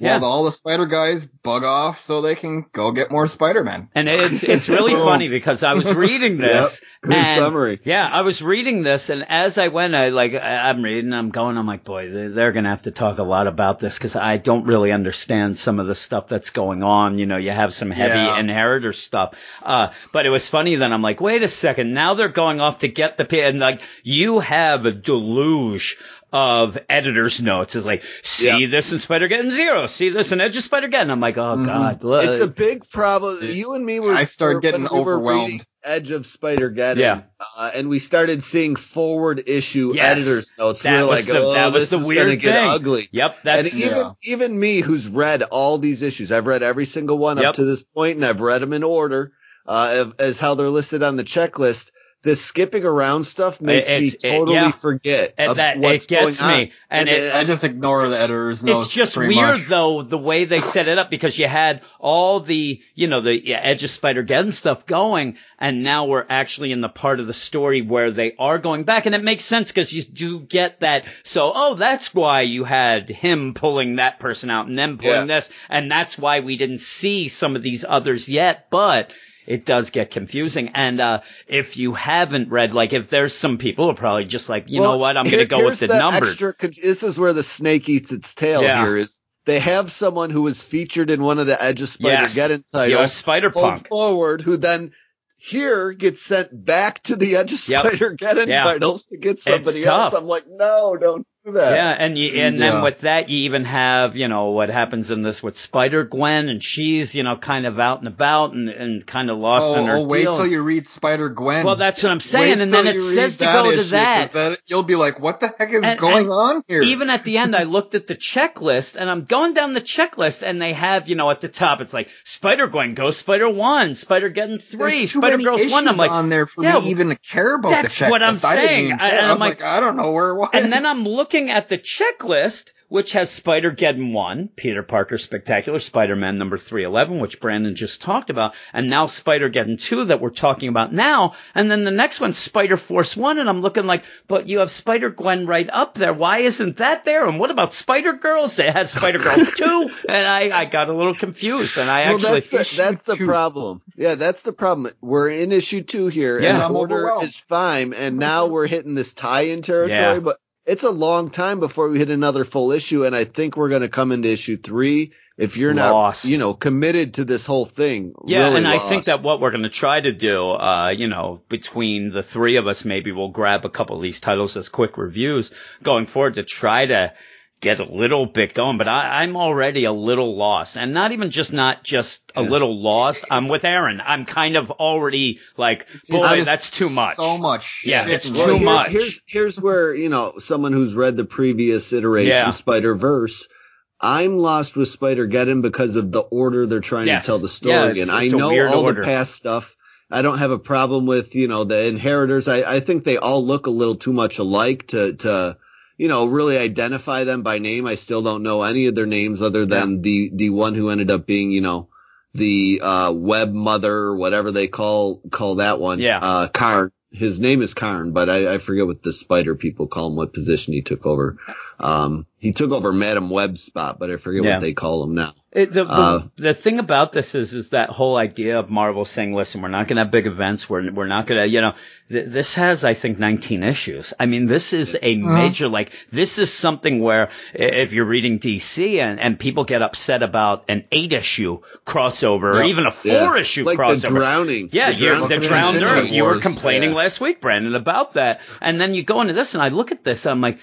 Yeah. While all the spider guys bug off so they can go get more Spider-Man. And it's it's really funny because I was reading this. Good and- summary. Yeah, I was reading this, and as I went, I like I- I'm reading, I'm going, I'm like, boy, they- they're gonna have to talk a lot about this because I don't really understand some of the stuff that's going on. You know, you have some heavy Yeah. inheritor stuff. Uh, but it was funny. Then I'm like, wait a second, now they're going off to get the p and like you have a deluge of editor's notes. is like, see Yeah. this in Spider Geddon Zero, see this in Edge of Spider Geddon. I'm like, oh god, look. It's a big problem. You and me were. I started getting we overwhelmed. Edge of Spider Geddon, Yeah. uh, and we started seeing forward issue Yes. editors notes. That we were like, the- oh, that was this the is weird gonna get thing. ugly. Yep, that's and even Yeah. even me, who's read all these issues, I've read every single one Yep. up to this point, and I've read them in order uh, of- as how they're listed on the checklist. This skipping around stuff makes me It's- it- totally yeah. forget and that what's it gets going on. me, and, it, I just ignore the editor's it's just weird much. though the way they set it up because you had all the you know the yeah, Edge of Spider Geddon stuff going, and now we're actually in the part of the story where they are going back, and it makes sense because you do get that. So oh, that's why you had him pulling that person out and then pulling Yeah. this, and that's why we didn't see some of these others yet, but. It does get confusing, and uh, if you haven't read, like, if there's some people who are probably just like, you know what, I'm going to go with the con- this is where the snake eats its tail. Yeah. Here is they have someone who was featured in one of the Edge of Spider Yes. Geddon Yeah, titles, Spider pulled Punk. forward, who then here gets sent back to the Edge of Yep. Spider Geddon Yeah. titles to get somebody else. I'm like, no, don't do that. Yeah, and you, and then with that, you even have, you know, what happens in this with Spider Gwen, and she's, you know, kind of out and about and, and kind of lost oh, in her oh, wait deal. till you read Spider Gwen. well, that's what I'm saying, Wait and then it says to read go to issue, 'cause that. you'll be like, what the heck is And- going and on here? Even at the end, I looked at the checklist, and I'm going down the checklist, and they have, you know, at the top, it's like Spider Gwen, Go Spider One, Spider Geddon Three, Spider Girls One. I'm like, on there for yeah, me even to care about that's the checklist. what I'm I didn't saying. I- care. and I, I'm was like- like, I don't know where it was. And then I'm looking at the checklist, which has Spider Geddon 1, Peter Parker Spectacular Spider-Man number 311, which Brandon just talked about, and now Spider Geddon 2 that we're talking about now, and then the next one, Spider Force 1, and I'm looking like, but you have Spider Gwen right up there. Why isn't that there? And what about Spider Girls? It has Spider Girls 2, and I, I got a little confused, and I Well, actually, that's the, that's the problem. Yeah, that's the problem. We're in issue two here, Yeah. and I'm order is fine, and now we're hitting this tie-in territory. Yeah. But it's a long time before we hit another full issue, and I think we're going to come into issue three if you're Lost. not, you know, committed to this whole thing. Yeah, really and I think that what we're going to try to do, uh, you know, between the three of us, maybe we'll grab a couple of these titles as quick reviews going forward to try to get a little bit going. But I, I'm already a little lost, and not even just not just a little lost. I'm with Aaron. I'm kind of already like, boy, that's too much. So much. Yeah, shit it's and too here- much. Here's here's where you know someone who's read the previous iteration, Yeah. Spider Verse. I'm lost with Spider Geddon because of the order they're trying Yes. to tell the Yeah, story it's- in. I it's a know all order. the past stuff. I don't have a problem with you know the inheritors. I, I think they all look a little too much alike to to you know really identify them by name. I still don't know any of their names other than the the one who ended up being you know the uh web mother whatever they call call that one. Yeah. Uh Karn. His name is Karn, but I, I forget what the spider people call him, what position he took over. Um he took over Madam Web's spot, but I forget Yeah. what they call him now. It, the, the, Uh, the thing about this is, is that whole idea of Marvel saying, listen, we're not going to have big events. We're, we're not going to, you know, th- this has, I think, 19 issues. I mean, this is a major, like, this is something where if you're reading DC and, and people get upset about an eight issue crossover or even a Yeah. four issue like crossover. the drowning. Yeah, the you're drowning the drowned Earth. You were complaining yeah. last week, Brandon, about that. And then you go into this and I look at this, I'm like, "H-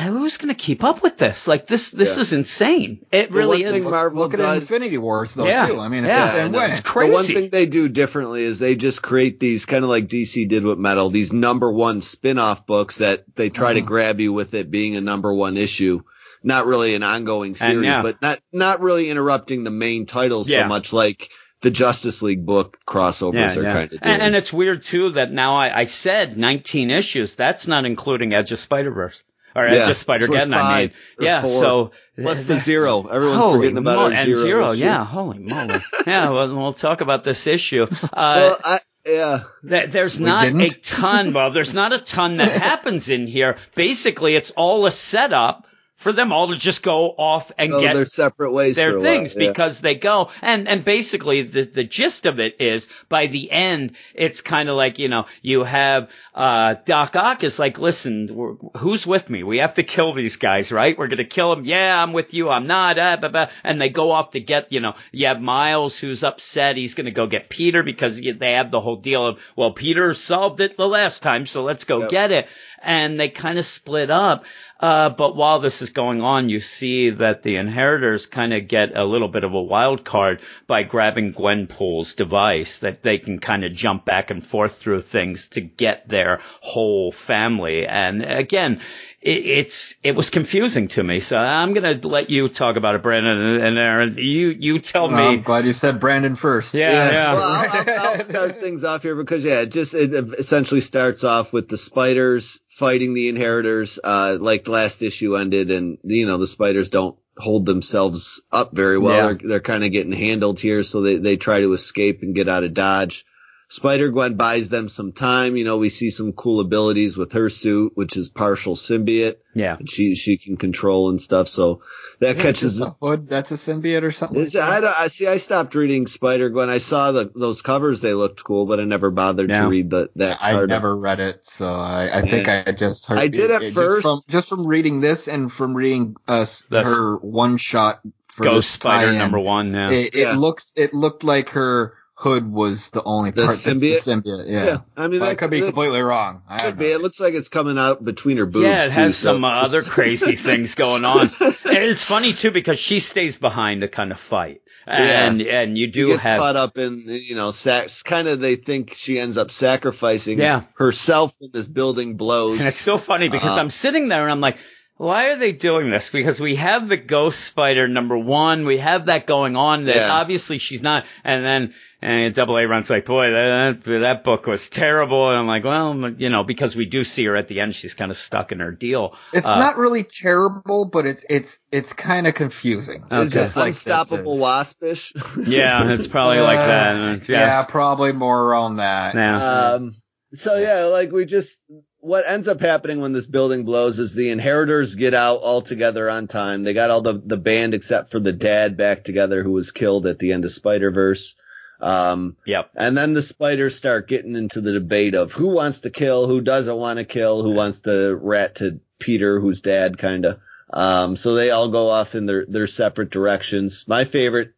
who's going to keep up with this? Like this, this Yeah. is insane. It The really one is. thing Marvel Look at does- Infinity Wars though Yeah. too. I mean, it's Yeah. the same way. It's The one thing they do differently is they just create these kind of like DC did with Metal, these number one spin-off books that they try to Mhm. grab you with it being a number one issue. Not really an ongoing series, yeah. but not not really interrupting the main titles Yeah. so much like the Justice League book crossovers are kind of doing. And, and it's weird too that now I, I said 19 issues. That's not including Edge of Spider Verse or Yeah, of Spider Geddon. I mean, yeah. four. So Plus the zero. Everyone's holy forgetting about mo- our and zero. Yeah, holy moly. yeah, well, we'll talk about this issue. Uh, Well, I, yeah. Th- There's We not a didn't? ton, well, there's not a ton that happens in here. Basically, it's all a setup for them all to just go off and Oh, get they're separate ways. their a while, things yeah. because they go and and basically the the gist of it is by the end it's kind of like you know you have uh Doc Ock is like listen we're, who's with me we have to kill these guys right we're gonna kill them yeah I'm with you I'm not uh, blah, blah. and they go off to get you know you have Miles who's upset he's gonna go get Peter because they have the whole deal of well Peter solved it the last time so let's go Yep. get it and they kind of split up uh, but while this is going on, you see that the inheritors kind of get a little bit of a wild card by grabbing Gwenpool's device that they can kind of jump back and forth through things to get their whole family. And again, it, it's, it was confusing to me. So I'm going to let you talk about it, Brandon and, and Aaron. You, you tell Well, I'm me. glad you said Brandon first. Yeah, yeah. Well, I'll, I'll, I'll start things off here because yeah, it just it essentially starts off with the spiders fighting the inheritors, uh, like the last issue ended, and you know the spiders don't hold themselves up very well. Yeah. They're they're kind of getting handled here, so they they try to escape and get out of dodge. Spider Gwen buys them some time. You know, we see some cool abilities with her suit, which is partial symbiote. Yeah. And she she can control and stuff. So that Is it catches just a hood that's a symbiote or something. is like I, don't- I see. I stopped reading Spider Gwen. I saw the those covers; they looked cool, but I never bothered Yeah. to read the that I part. never read it, so I, I think I just heard. I did at just first. from, just from reading this and from reading uh, her one shot Ghost Spider tie-in, number one. Yeah. It, it Yeah. looks it looked like her hood was the only The part that's the symbiote? symbiote. Yeah, Yeah, I mean But I that could be that completely wrong. I Could be. know. It looks like it's coming out between her boobs. Yeah, it has too, so some uh, other crazy things going on. And it's funny too because she stays behind to kind of fight, and and you do gets have caught up in you know sac- kind of they think she ends up sacrificing Yeah. herself when this building blows. And it's so funny because Uh-huh. I'm sitting there and I'm like, why are they doing this? Because we have the ghost spider number one, we have that going on that Yeah. obviously she's not, and then and Double A runs like, boy, that that book was terrible, and I'm like, well, you know, because we do see her at the end, she's kind of stuck in her deal. It's Uh, not really terrible, but it's it's it's kind of confusing. Is Okay. it Just like this. unstoppable waspish? Yeah, it's probably like Uh, that. Yeah, probably more around that. Yeah. Um, so yeah, like we just, what ends up happening when this building blows is the inheritors get out all together on time. They got all the, the band except for the dad back together who was killed at the end of Spider Verse. Um, Yep. and then the spiders start getting into the debate of who wants to kill, who doesn't want to kill, who wants to rat to Peter, who's dad, kind of. Um, so they all go off in their, their separate directions. My favorite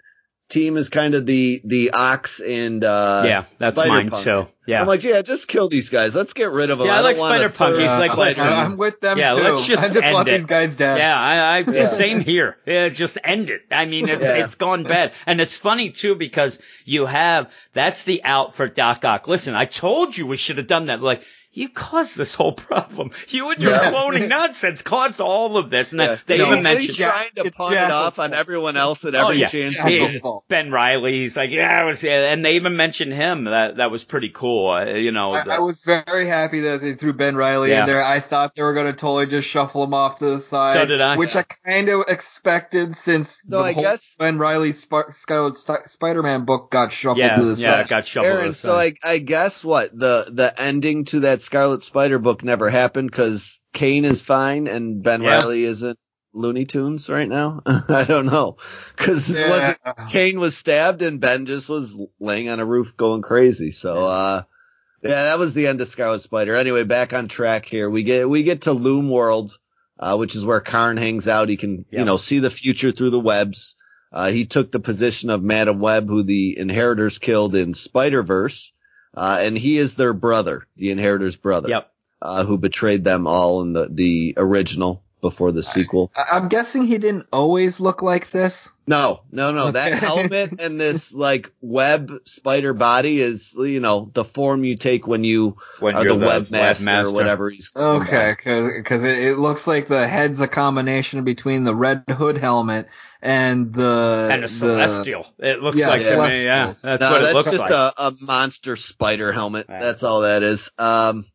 team is kind of the, the Ox and, uh, yeah, that's mine Spider-Punk. too. Yeah. I'm like, yeah, just kill these guys. Let's get rid of them. Yeah, I don't like Spider-Punk. He's like, spider. listen, I'm with them Yeah, too. let's just I just end want it. these guys dead. Yeah, I, I Yeah. same here. Yeah, just end it. I mean, it's Yeah. it's gone bad, and it's funny too because you have that's the out for Doc Ock. Listen, I told you we should have done that. Like. You caused this whole problem. You and your Yeah. cloning nonsense caused all of this, and Yeah. they No, even and mentioned he's trying to Jack- pawn it off on everyone else at Oh, every yeah. chance. Jack he was gets. full. Ben Riley. He's like, yeah, it was, and they even mentioned him. That that was pretty cool. Uh, you know, I, the- I was very happy that they threw Ben Riley Yeah. in there. I thought they were going to totally just shuffle him off to the side. So did I. Which I kind of expected since No, the I whole guess- Ben Riley Sp- Scarlet St- Spider-Man book got shuffled yeah, to the side. yeah, side. it got shuffled. to Aaron, the so. I, I guess what the the ending to that Scarlet Spider book never happened because Kaine is fine and Ben Yeah. Riley isn't. Looney Tunes right now? I don't know. Cause it wasn't, Kaine was stabbed and Ben just was laying on a roof going crazy. So, uh, yeah, that was the end of Scarlet Spider. Anyway, back on track here. We get, we get to Loom World, uh, which is where Karn hangs out. He can, you know, see the future through the webs. Uh, he took the position of Madam Web, who the Inheritors killed in Spider-Verse. Uh, and he is their brother, the Inheritors brother Yep. uh, who betrayed them all in the, the original before the sequel. I- I'm guessing he didn't always look like this. No, no, no. That helmet and this like web spider body is, you know, the form you take when you When are you're the, webmaster or whatever he's. Okay, because it, it looks like the head's a combination between the red hood helmet and the And a the- celestial. It looks Yeah, like to me, yeah. That's no, what that's it looks just like. a, a monster spider helmet. Yeah. That's all that is. Um,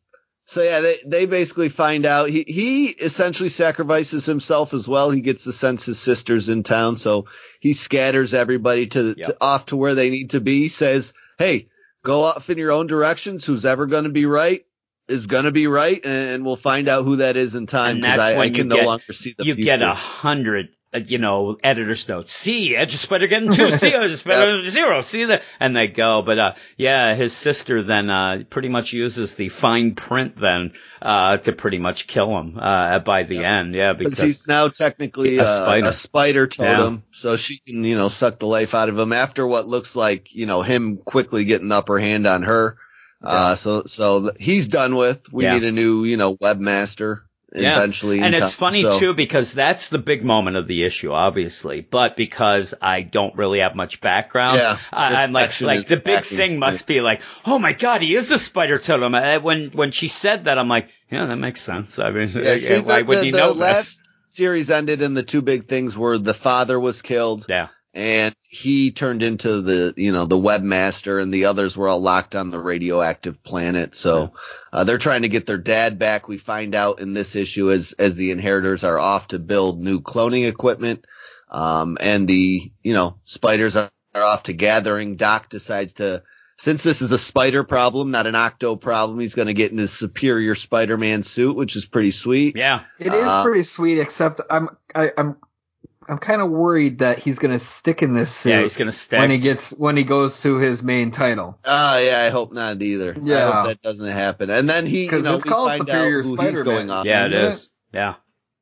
so yeah, they, they basically find out he, he essentially sacrifices himself as well. He gets the sense his sister's in town. So he scatters everybody to, Yep. to off to where they need to be. He says, Hey, go off in your own directions. Who's ever going to be right is going to be right. And we'll find out who that is in time. And that's I, when I you can no get- longer see the you future. get a hundred, you know, editor's notes. See, Edge of Spider Geddon two. See, Edge of Spider zero. See that, and they go. But uh, yeah, his sister then uh, pretty much uses the fine print then uh, to pretty much kill him uh, by the end. Yeah, Because he's now technically A spider. a spider totem, so she can, you know, suck the life out of him after what looks like, you know, him quickly getting the upper hand on her. Uh, so, so he's done with. We Yeah. need a new, you know, webmaster Yeah. eventually. and it's time. funny So- too because that's the big moment of the issue, obviously. But because I don't really have much background, Yeah, I, I'm like, like the big thing must be like, oh my god, he is a spider totem. Uh, When when she said that, I'm like, yeah, that makes sense. I mean, Yeah, see, why the, would the, he the know last this? series ended and the two big things were the father was killed Yeah, and he turned into the you know the webmaster and the others were all locked on the radioactive planet. So uh, they're trying to get their dad back. We find out in this issue as as the inheritors are off to build new cloning equipment. Um and the you know spiders are, are off to gathering. Doc decides to since this is a spider problem not an octo problem he's going to get in his superior spider-man suit which is pretty sweet. Yeah. It is Uh, pretty sweet, except I'm I, I'm I'm kind of worried that he's gonna stick in this suit Yeah, he's gonna stay. when he gets when he goes to his main title. Oh yeah, I hope not either. Yeah, I Yeah. hope that doesn't happen. And then he, you 'Cause know, it's called Superior he's Spider-Man. going yeah, it isn't is. Yeah.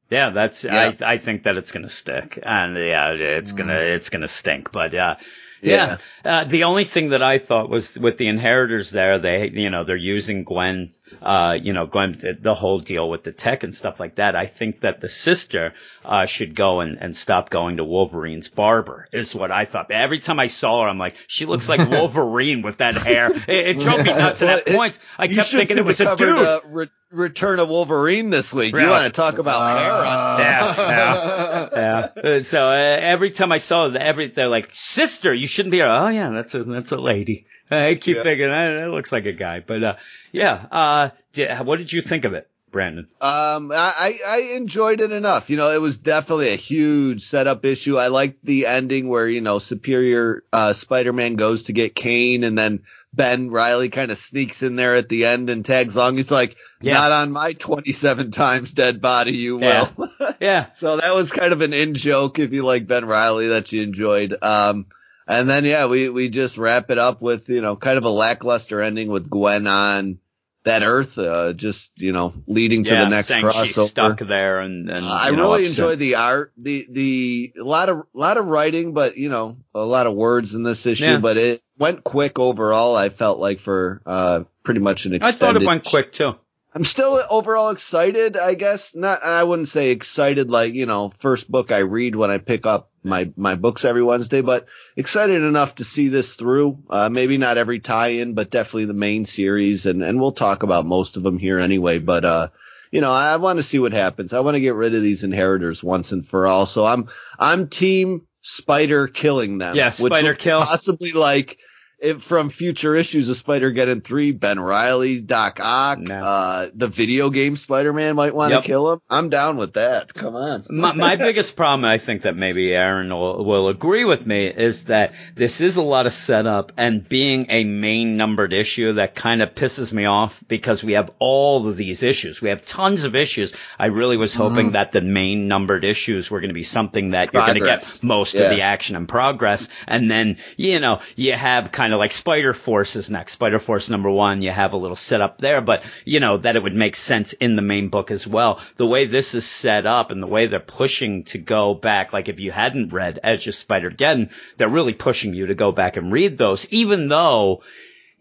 Yeah, that's Yeah. I I think that it's gonna stick, and yeah, it's gonna it's gonna stink. But uh, Yeah. yeah, uh, the only thing that I thought was with the inheritors there, they you know they're using Gwen, uh, you know Gwen the, the whole deal with the tech and stuff like that. I think that the sister uh should go and and stop going to Wolverine's barber is what I thought. Every time I saw her, I'm like, she looks like Wolverine with that hair. It, it drove me nuts Well, at it- point. I kept thinking it was a cover dude. to Re- Return of Wolverine this week. Really? You want to talk about hair on Yeah, yeah. yeah. Uh, So uh, every time I saw it, every they're like, "Sister, you shouldn't be." here." Oh yeah, that's a that's a lady. I keep Yeah. thinking "Eh, that looks like a guy, but uh, yeah. Uh, di- what did you think of it, Brandon? Um, I, I enjoyed it enough. You know, it was definitely a huge setup issue. I liked the ending where, you know, Superior, uh, Spider-Man goes to get Kaine and then Ben Riley kind of sneaks in there at the end and tags along. He's like, Yeah. not on my 27 times dead body, you Yeah. will. Yeah, So that was kind of an in joke if you like Ben Riley that you enjoyed. Um, and then yeah, we, we just wrap it up with, you know, kind of a lackluster ending with Gwen on that Earth, uh, just, you know, leading to the next crossover. she's stuck there, and, and Uh, I know, really upset. enjoyed the art, the, the, a lot of, a lot of writing, but you know, a lot of words in this issue, Yeah. but it went quick overall. I felt like for, uh, pretty much an extended. I thought it went quick too. I'm still overall excited, I guess. Not, I wouldn't say excited like, you know, first book I read when I pick up my, my books every Wednesday, but excited enough to see this through. Uh, maybe not every tie-in, but definitely the main series. And, and we'll talk about most of them here anyway. But, uh, you know, I want to see what happens. I want to get rid of these inheritors once and for all. So I'm, I'm team spider killing them. Yeah, which spider kill. Possibly like, if from future issues of Spider-Geddon 3, Ben Riley, Doc Ock, No. uh, the video game Spider-Man might want to Yep. kill him. I'm down with that. Come on. my, my biggest problem, I think that maybe Aaron will, will agree with me, is that this is a lot of setup and being a main numbered issue that kind of pisses me off because we have all of these issues. We have tons of issues. I really was hoping that the main numbered issues were going to be something that you're going to get most Yeah. of the action and progress. And then, you know, you have kind of like Spider Force is next. Spider Force number one, you have a little setup there, but you know, that it would make sense in the main book as well. The way this is set up and the way they're pushing to go back, like if you hadn't read Edge of Spider Geddon, they're really pushing you to go back and read those, even though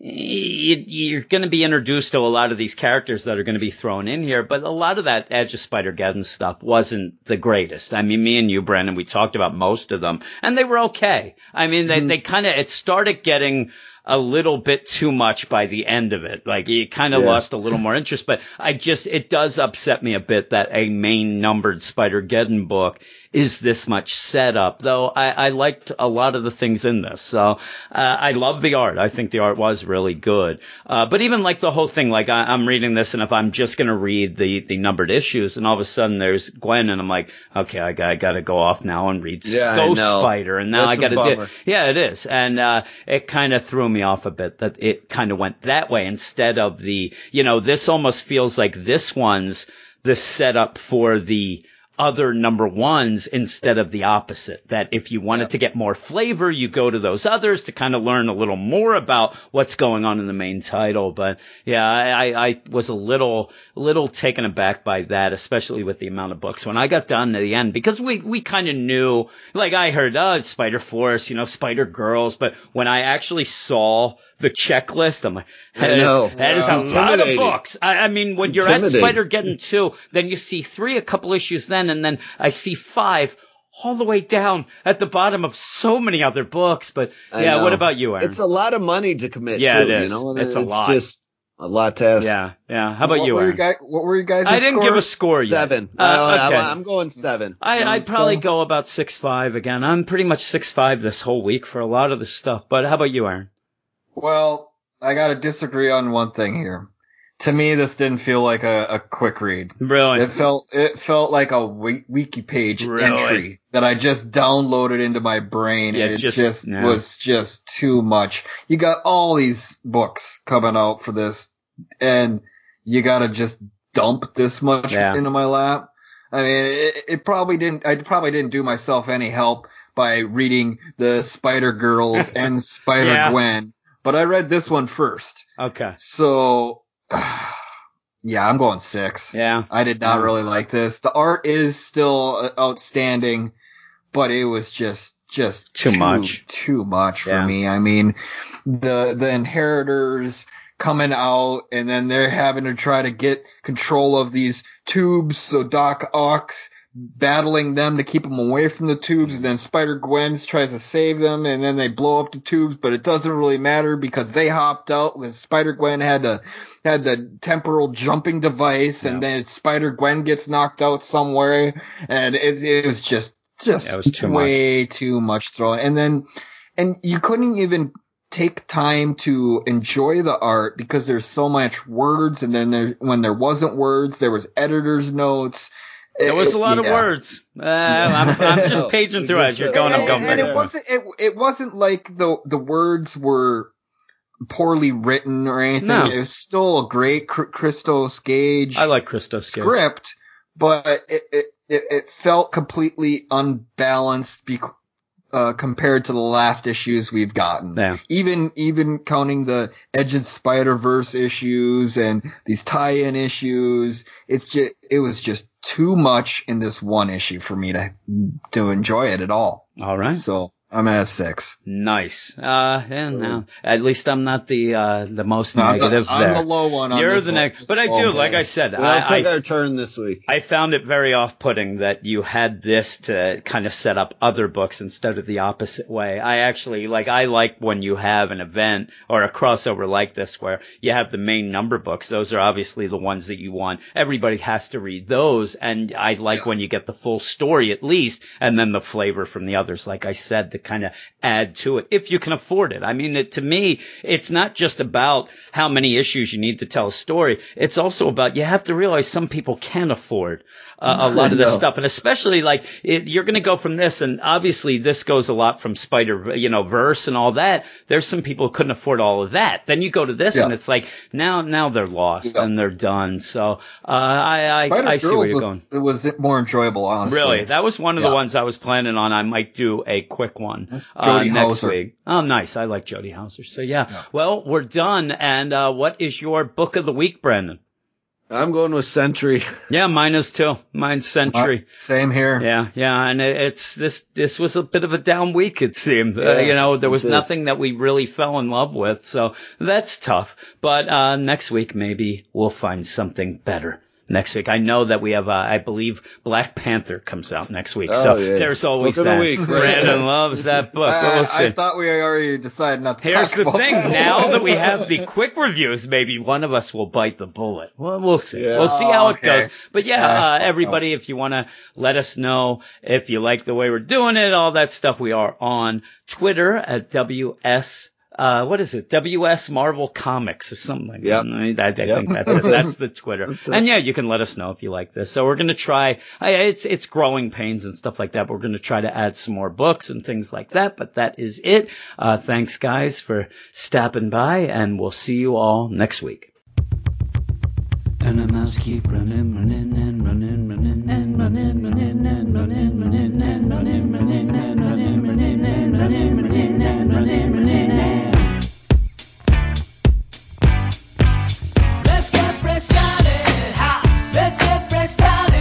you're going to be introduced to a lot of these characters that are going to be thrown in here, but a lot of that Edge of Spider-Geddon stuff wasn't the greatest. I mean, me and you, Brandon, we talked about most of them, and they were okay. I mean, they, mm-hmm. they kind of, it started getting a little bit too much by the end of it. Like, you kind of Yeah. lost a little more interest, but I just, it does upset me a bit that a main numbered Spider-Geddon book is this much setup, though I, I liked a lot of the things in this. So, uh, I love the art. I think the art was really good. Uh, but even like the whole thing, like I, I'm reading this and if I'm just going to read the, the numbered issues and all of a sudden there's Gwen and I'm like, okay, I got, I got to go off now and read Yeah, Ghost. Spider. And now That's I got to do, yeah, it is. And, uh, it kind of threw me off a bit that it kind of went that way instead of the, you know, this almost feels like this one's the setup for the other number ones instead of the opposite. That if you wanted to get more flavor, you go to those others to kind of learn a little more about what's going on in the main title. But yeah, I, I, was a little, little taken aback by that, especially with the amount of books. When I got done to the end, because we, we kind of knew, like I heard, oh, it's Spider Force, you know, Spider Girls. But when I actually saw the checklist, I'm like, that is, that is a lot of books. I, I mean, when you're at. Spider Geddon two, then you see three a couple issues then, and then I see five all the way down at the bottom of so many other books. But yeah, what about you, Aaron? It's a lot of money to commit Yeah, to, it you know, and It's a lot. just a lot to ask. yeah, yeah. How about what you, were Aaron? guys, what were you guys? I didn't give a score yet. Seven. Uh, okay. I, am going seven. I, I'd probably So- go about six five again. I'm pretty much six five this whole week for a lot of this stuff. But how about you, Aaron? Well, I gotta disagree on one thing here. To me, this didn't feel like a, a quick read. Really? It felt it felt like a wiki, wiki page Really? entry that I just downloaded into my brain. Yeah, and it just- just, was just too much. You got all these books coming out for this, and you gotta just dump this much Yeah. into my lap. I mean, it, it probably didn't. I probably didn't do myself any help by reading the Spider Girls and Spider Yeah. Gwen, but I read this one first. Okay. So, yeah, I'm going six. Yeah. I did not really like this. The art is still uh, outstanding, but it was just just Too much. too much for Yeah. me. I mean, the the inheritors coming out and then they're having to try to get control of these tubes so Doc Ock's battling them to keep them away from the tubes and then Spider Gwen tries to save them and then they blow up the tubes but it doesn't really matter because they hopped out because Spider Gwen had to had the temporal jumping device and Yeah. then Spider Gwen gets knocked out somewhere and it, it was just just Yeah, was too way too much throwing and then and you couldn't even take time to enjoy the art because there's so much words and then there when there wasn't words there was editor's notes There was a lot of words. Uh, I'm, I'm just paging through as you're going. I'm going. and back it wasn't it, it wasn't like the the words were poorly written or anything. No. It was still a great Cr- Christos Gage I like Christos. Gage. script, but it, it it it felt completely unbalanced bec- uh, compared to the last issues we've gotten. Yeah. Even even counting the Edge of Spider Verse issues and these tie-in issues, it's just it was just too much in this one issue for me to to enjoy it at all. All right. So I'm at a six. Nice. Uh, yeah, no. At least I'm not the uh, the most No, negative I'm there. the low one. On You're the This but I do, like. I said, Well, I, took I, our turn this week. I found it very off-putting that you had this to kind of set up other books instead of the opposite way. I actually like I like when you have an event or a crossover like this where you have the main number books. Those are obviously the ones that you want. Everybody has to read those, and I like when you get the full story at least, and then the flavor from the others. Like I said, the kind of add to it if you can afford it. I mean, it, to me, it's not just about how many issues you need to tell a story. It's also about you have to realize some people can afford uh, a lot of this stuff, and especially like it, you're going to go from this, and obviously this goes a lot from Spider, you know, verse and all that. There's some people who couldn't afford all of that. Then you go to this, Yeah. and it's like now now they're lost Yeah. and they're done. So uh, I I, I see where you're going. was, It was more enjoyable, honestly. Really, that was one of the ones I was planning on. I might do a quick one uh, next Houser. week. Oh, nice. I like Jody Houser. So yeah. Well, we're done. And uh, what is your book of the week, Brandon? I'm going with Sentry. Yeah, mine is too. Mine's Sentry. Same here. Yeah, yeah, and it, it's this. This was a bit of a down week. It seemed. uh, you know, there was nothing that we really fell in love with, so that's tough. But uh, next week maybe we'll find something better. Next week, I know that we have. Uh, I believe Black Panther comes out next week, so Oh, yeah. there's always Book of the that. week, right Brandon loves that book. I, we'll see. I thought we already decided not to Here's talk the about thing. that. Now that we have the quick reviews, maybe one of us will bite the bullet. Well, we'll see. Yeah. We'll see how Oh, it okay. goes. But yeah, Yeah, uh, everybody, if you want to let us know if you like the way we're doing it, all that stuff, we are on Twitter at WS. Uh, what is it? WS Marvel Comics or something like Yep. that. I, I Yep. think that's it. That's the Twitter. That's. And yeah, you can let us know if you like this. So we're going to try, I, it's, it's growing pains and stuff like that. But we're going to try to add some more books and things like that. But that is it. Uh, thanks guys for stopping by and we'll see you all next week. And the mouse keep running, running, and running, running, and running, running, and running, running, and running, running, and running, running, and running, running, and running, running, and Let's get fresh started, ha! Let's get fresh started.